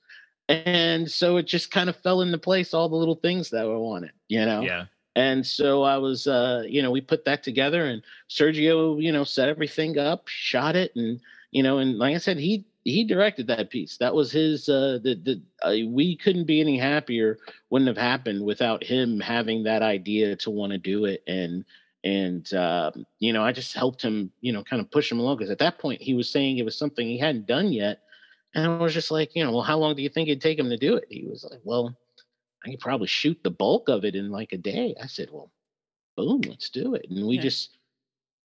And so it just kind of fell into place, all the little things that I wanted, you know? Yeah. And so I was, uh, you know, we put that together and Sergio, you know, set everything up, shot it. And, you know, and like I said, he, he directed that piece. That was his, uh, the, the, uh, we couldn't be any happier. Wouldn't have happened without him having that idea to want to do it. And, and, um, you know, I just helped him, you know, kind of push him along. Cause at that point he was saying it was something he hadn't done yet. And I was just like, you know, well, how long do you think it'd take him to do it? He was like, well, I could probably shoot the bulk of it in like a day. I said, well, boom, let's do it. And we Yeah. just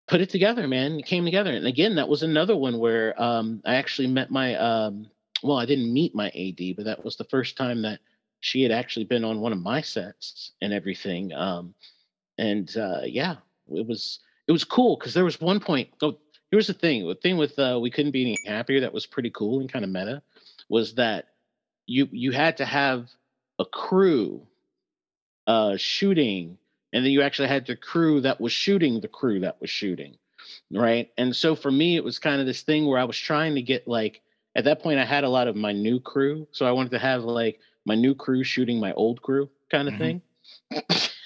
put it together, man. It came together. And again, that was another one where um, I actually met my, um, well, I didn't meet my AD, but that was the first time that she had actually been on one of my sets and everything. Um, and uh, yeah, it was, it was cool because there was one point. Oh, here's the thing. The thing with uh, we couldn't be any happier. That was pretty cool and kind of meta. Was that you you had to have a crew uh, shooting, and then you actually had the crew that was shooting the crew that was shooting, right? And so for me, it was kind of this thing where I was trying to get like at that point I had a lot of my new crew, so I wanted to have like my new crew shooting my old crew kind of Mhm. thing.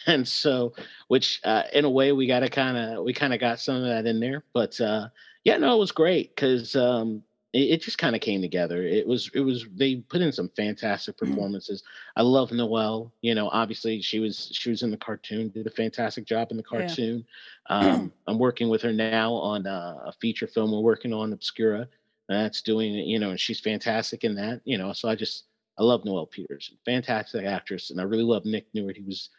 and so which uh, in a way we got to kind of we kind of got some of that in there but uh yeah no it was great because um it, it just kind of came together. It was it was they put in some fantastic performances. I love noelle you know obviously she was she was in the cartoon did a fantastic job in the Yeah. cartoon. Um i'm working with her now on uh, a feature film we're working on obscura that's doing you know and she's fantastic in that you know so i just i love noelle Peters, fantastic actress and i really love nick newart he was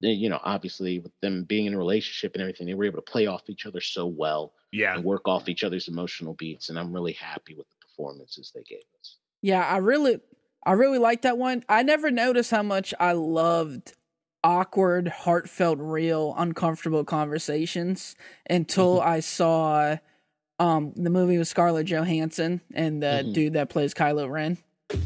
you know, obviously with them being in a relationship and everything, they were able to play off each other so well Yeah. and work off each other's emotional beats. And I'm really happy with the performances they gave us. Yeah, I really I really like that one. I never noticed how much I loved awkward, heartfelt, real, uncomfortable conversations until Mm-hmm. I saw um the movie with Scarlett Johansson and the Mhm. dude that plays Kylo Ren. oh,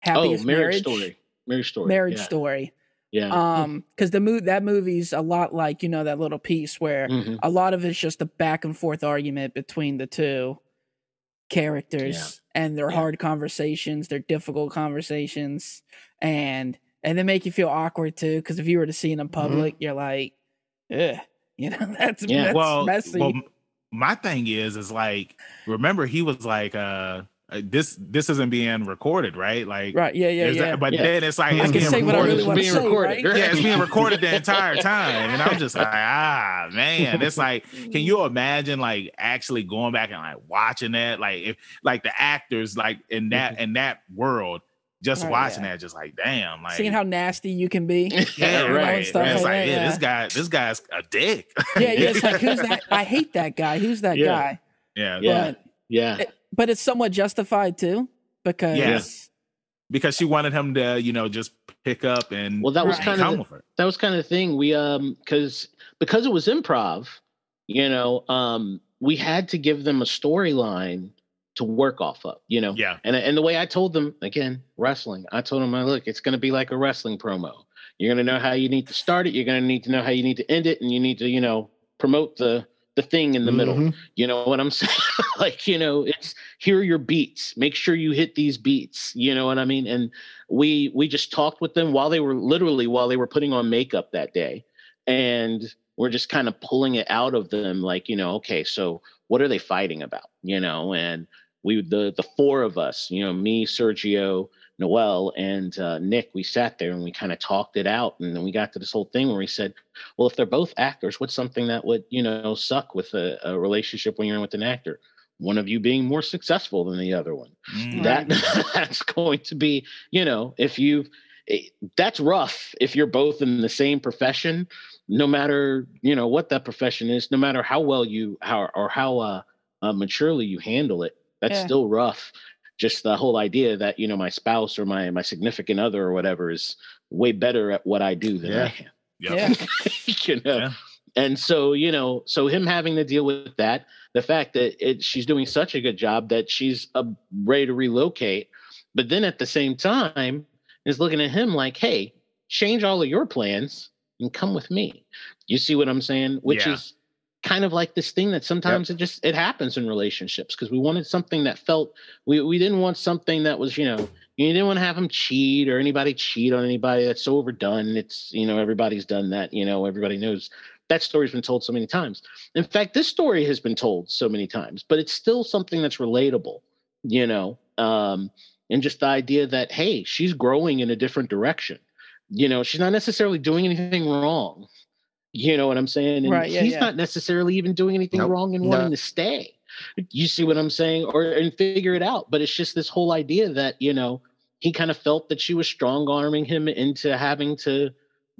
Happiest marriage, story. Marriage story. Marriage yeah. story. Yeah. Um, because the mo- that movie's a lot like you know that little piece where Mhm. a lot of it's just a back and forth argument between the two characters and their Yeah. hard conversations, their difficult conversations, and and they make you feel awkward too. Because if you were to see it in public, you're like, Ugh, you know, that's, Yeah. that's well, messy. well, my thing is, is like, remember he was like, uh, this this isn't being recorded, right? Like, right? Yeah, yeah, yeah. that- but Yeah. then it's like it's I can being say what I recorded. really It's being say, recorded. right? yeah, it's being recorded the entire time, and I'm just like, ah, man, it's like, can you imagine like actually going back and like watching that, like if like the actors like in that in that world, just Oh, watching yeah. that, just like, damn, like Seeing how nasty you can be. yeah, Yeah, right. stuff right. It's like like, yeah, yeah. this guy, this guy's a dick. Yeah, yeah. It's like who's that? I hate that guy. Who's that Yeah. guy? yeah, Yeah. But Yeah. But it's somewhat justified too because Yeah. because she wanted him to, you know, just pick up and Well, that was Right. kind of the- that was kind of the thing. We um because because it was improv you know um we had to give them a storyline to work off of you know? Yeah, and and the way i told them again wrestling i told them I look it's going to be like a wrestling promo. You're going to know how you need to start it. You're going to need to know how you need to end it and you need to you know promote the the thing in the middle Mhm. you know what I'm saying? like, you know, it's here are your beats. Make sure you hit these beats. You know what I mean? And we we just talked with them while they were literally while they were putting on makeup that day. And we're just kind of pulling it out of them, like, you know, okay, so what are they fighting about? You know, and we the the four of us, you know, me, Sergio, Noel, and uh, Nick, we sat there and we kind of talked it out, and then we got to this whole thing where we said, well, if they're both actors, what's something that would, you know, suck with a, a relationship when you're in with an actor? One of you being more successful than the other one. Mm. That that's going to be, you know, if you it- that's rough if you're both in the same profession, no matter, you know, what that profession is, no matter how well you how or how uh, uh maturely you handle it, that's Yeah. still rough. Just the whole idea that, you know, my spouse or my my significant other or whatever is way better at what I do than I am Yep. Yeah. you know Yeah. and so you know so him having to deal with that the fact that it, she's doing such a good job that she's uh, ready to relocate but then at the same time is looking at him like hey change all of your plans and come with me you see what i'm saying which Yeah. is kind of like this thing that sometimes it just it happens in relationships because we wanted something that felt we, we didn't want something that was you know you didn't want to have him cheat or anybody cheat on anybody. That's so overdone. It's you know everybody's done that you know everybody knows. That story's been told so many times. In fact this story has been told so many times but it's still something that's relatable you know um and just the idea that hey she's growing in a different direction. You know she's not necessarily doing anything wrong you know what i'm saying and Right, yeah, he's yeah. not necessarily even doing anything Nope, wrong and no. wanting to stay you see what i'm saying or and figure it out but it's just this whole idea that you know he kind of felt that she was strong arming him into having to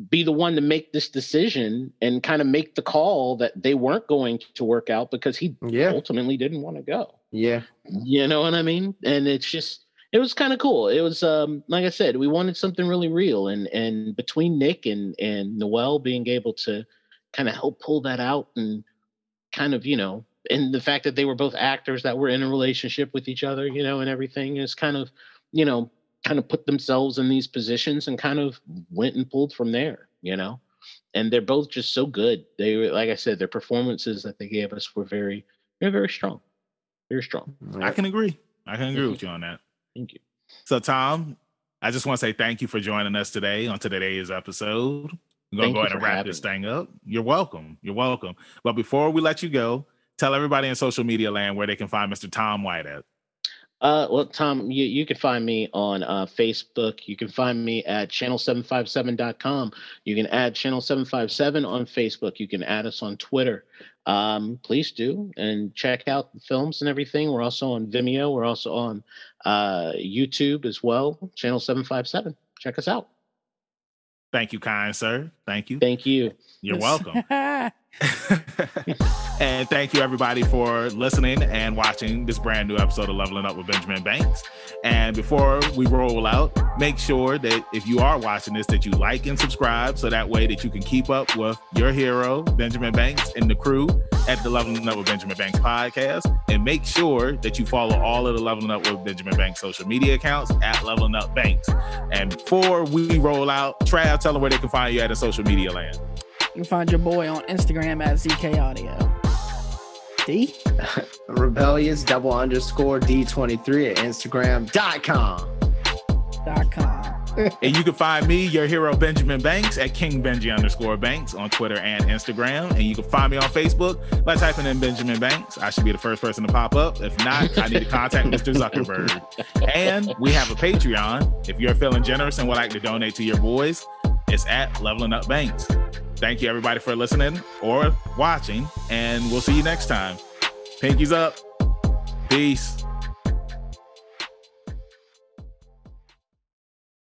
be the one to make this decision and kind of make the call that they weren't going to work out because he Yeah. ultimately didn't want to go Yeah. you know what i mean and it's just it was kind of cool. It was um like i said we wanted something really real and and between nick and and noel being able to kind of help pull that out and kind of you know and the fact that they were both actors that were in a relationship with each other you know and everything is kind of you know kind of put themselves in these positions and kind of went and pulled from there you know? And they're both just so good. They were like i said their performances that they gave us were very very very strong. Very strong. I can agree. I can agree with you on that. Thank you So, Tom, I just want to say thank you for joining us today on today's episode. We're going to go ahead and wrap this me. thing up. You're welcome. You're welcome. But before we let you go, tell everybody in social media land where they can find Mr. Tom White at. Uh, well, Tom, you, you can find me on uh, Facebook. You can find me at channel757.com. You can add channel757 on Facebook. You can add us on Twitter. Um, please do and check out the films and everything. We're also on Vimeo. We're also on uh, YouTube as well. Channel 757. Check us out. Thank you, kind sir. Thank you. Thank you. You're welcome. and thank you everybody for listening and watching this brand new episode of Leveling Up with Benjamin Banks. And before we roll out, make sure that if you are watching this, that you like and subscribe so that way that you can keep up with your hero, Benjamin Banks, and the crew at the Leveling Up with Benjamin Banks podcast. And make sure that you follow all of the Leveling Up with Benjamin Banks social media accounts at Leveling Up Banks. And before we roll out, Trav, tell them where they can find you at in social media land. You can find your boy on Instagram at ZK Audio. D? Rebellious double underscore D23 at Instagram.com. Dot com. and you can find me, your hero Benjamin Banks, at King Benji underscore Banks on Twitter and Instagram. And you can find me on Facebook by typing in Benjamin Banks. I should be the first person to pop up. If not, I need to contact Mr. Zuckerberg. And we have a Patreon. If you're feeling generous and would like to donate to your boys, it's at Leveling Up Banks. Thank you everybody for listening or watching, and we'll see you next time. Pinkies up. Peace.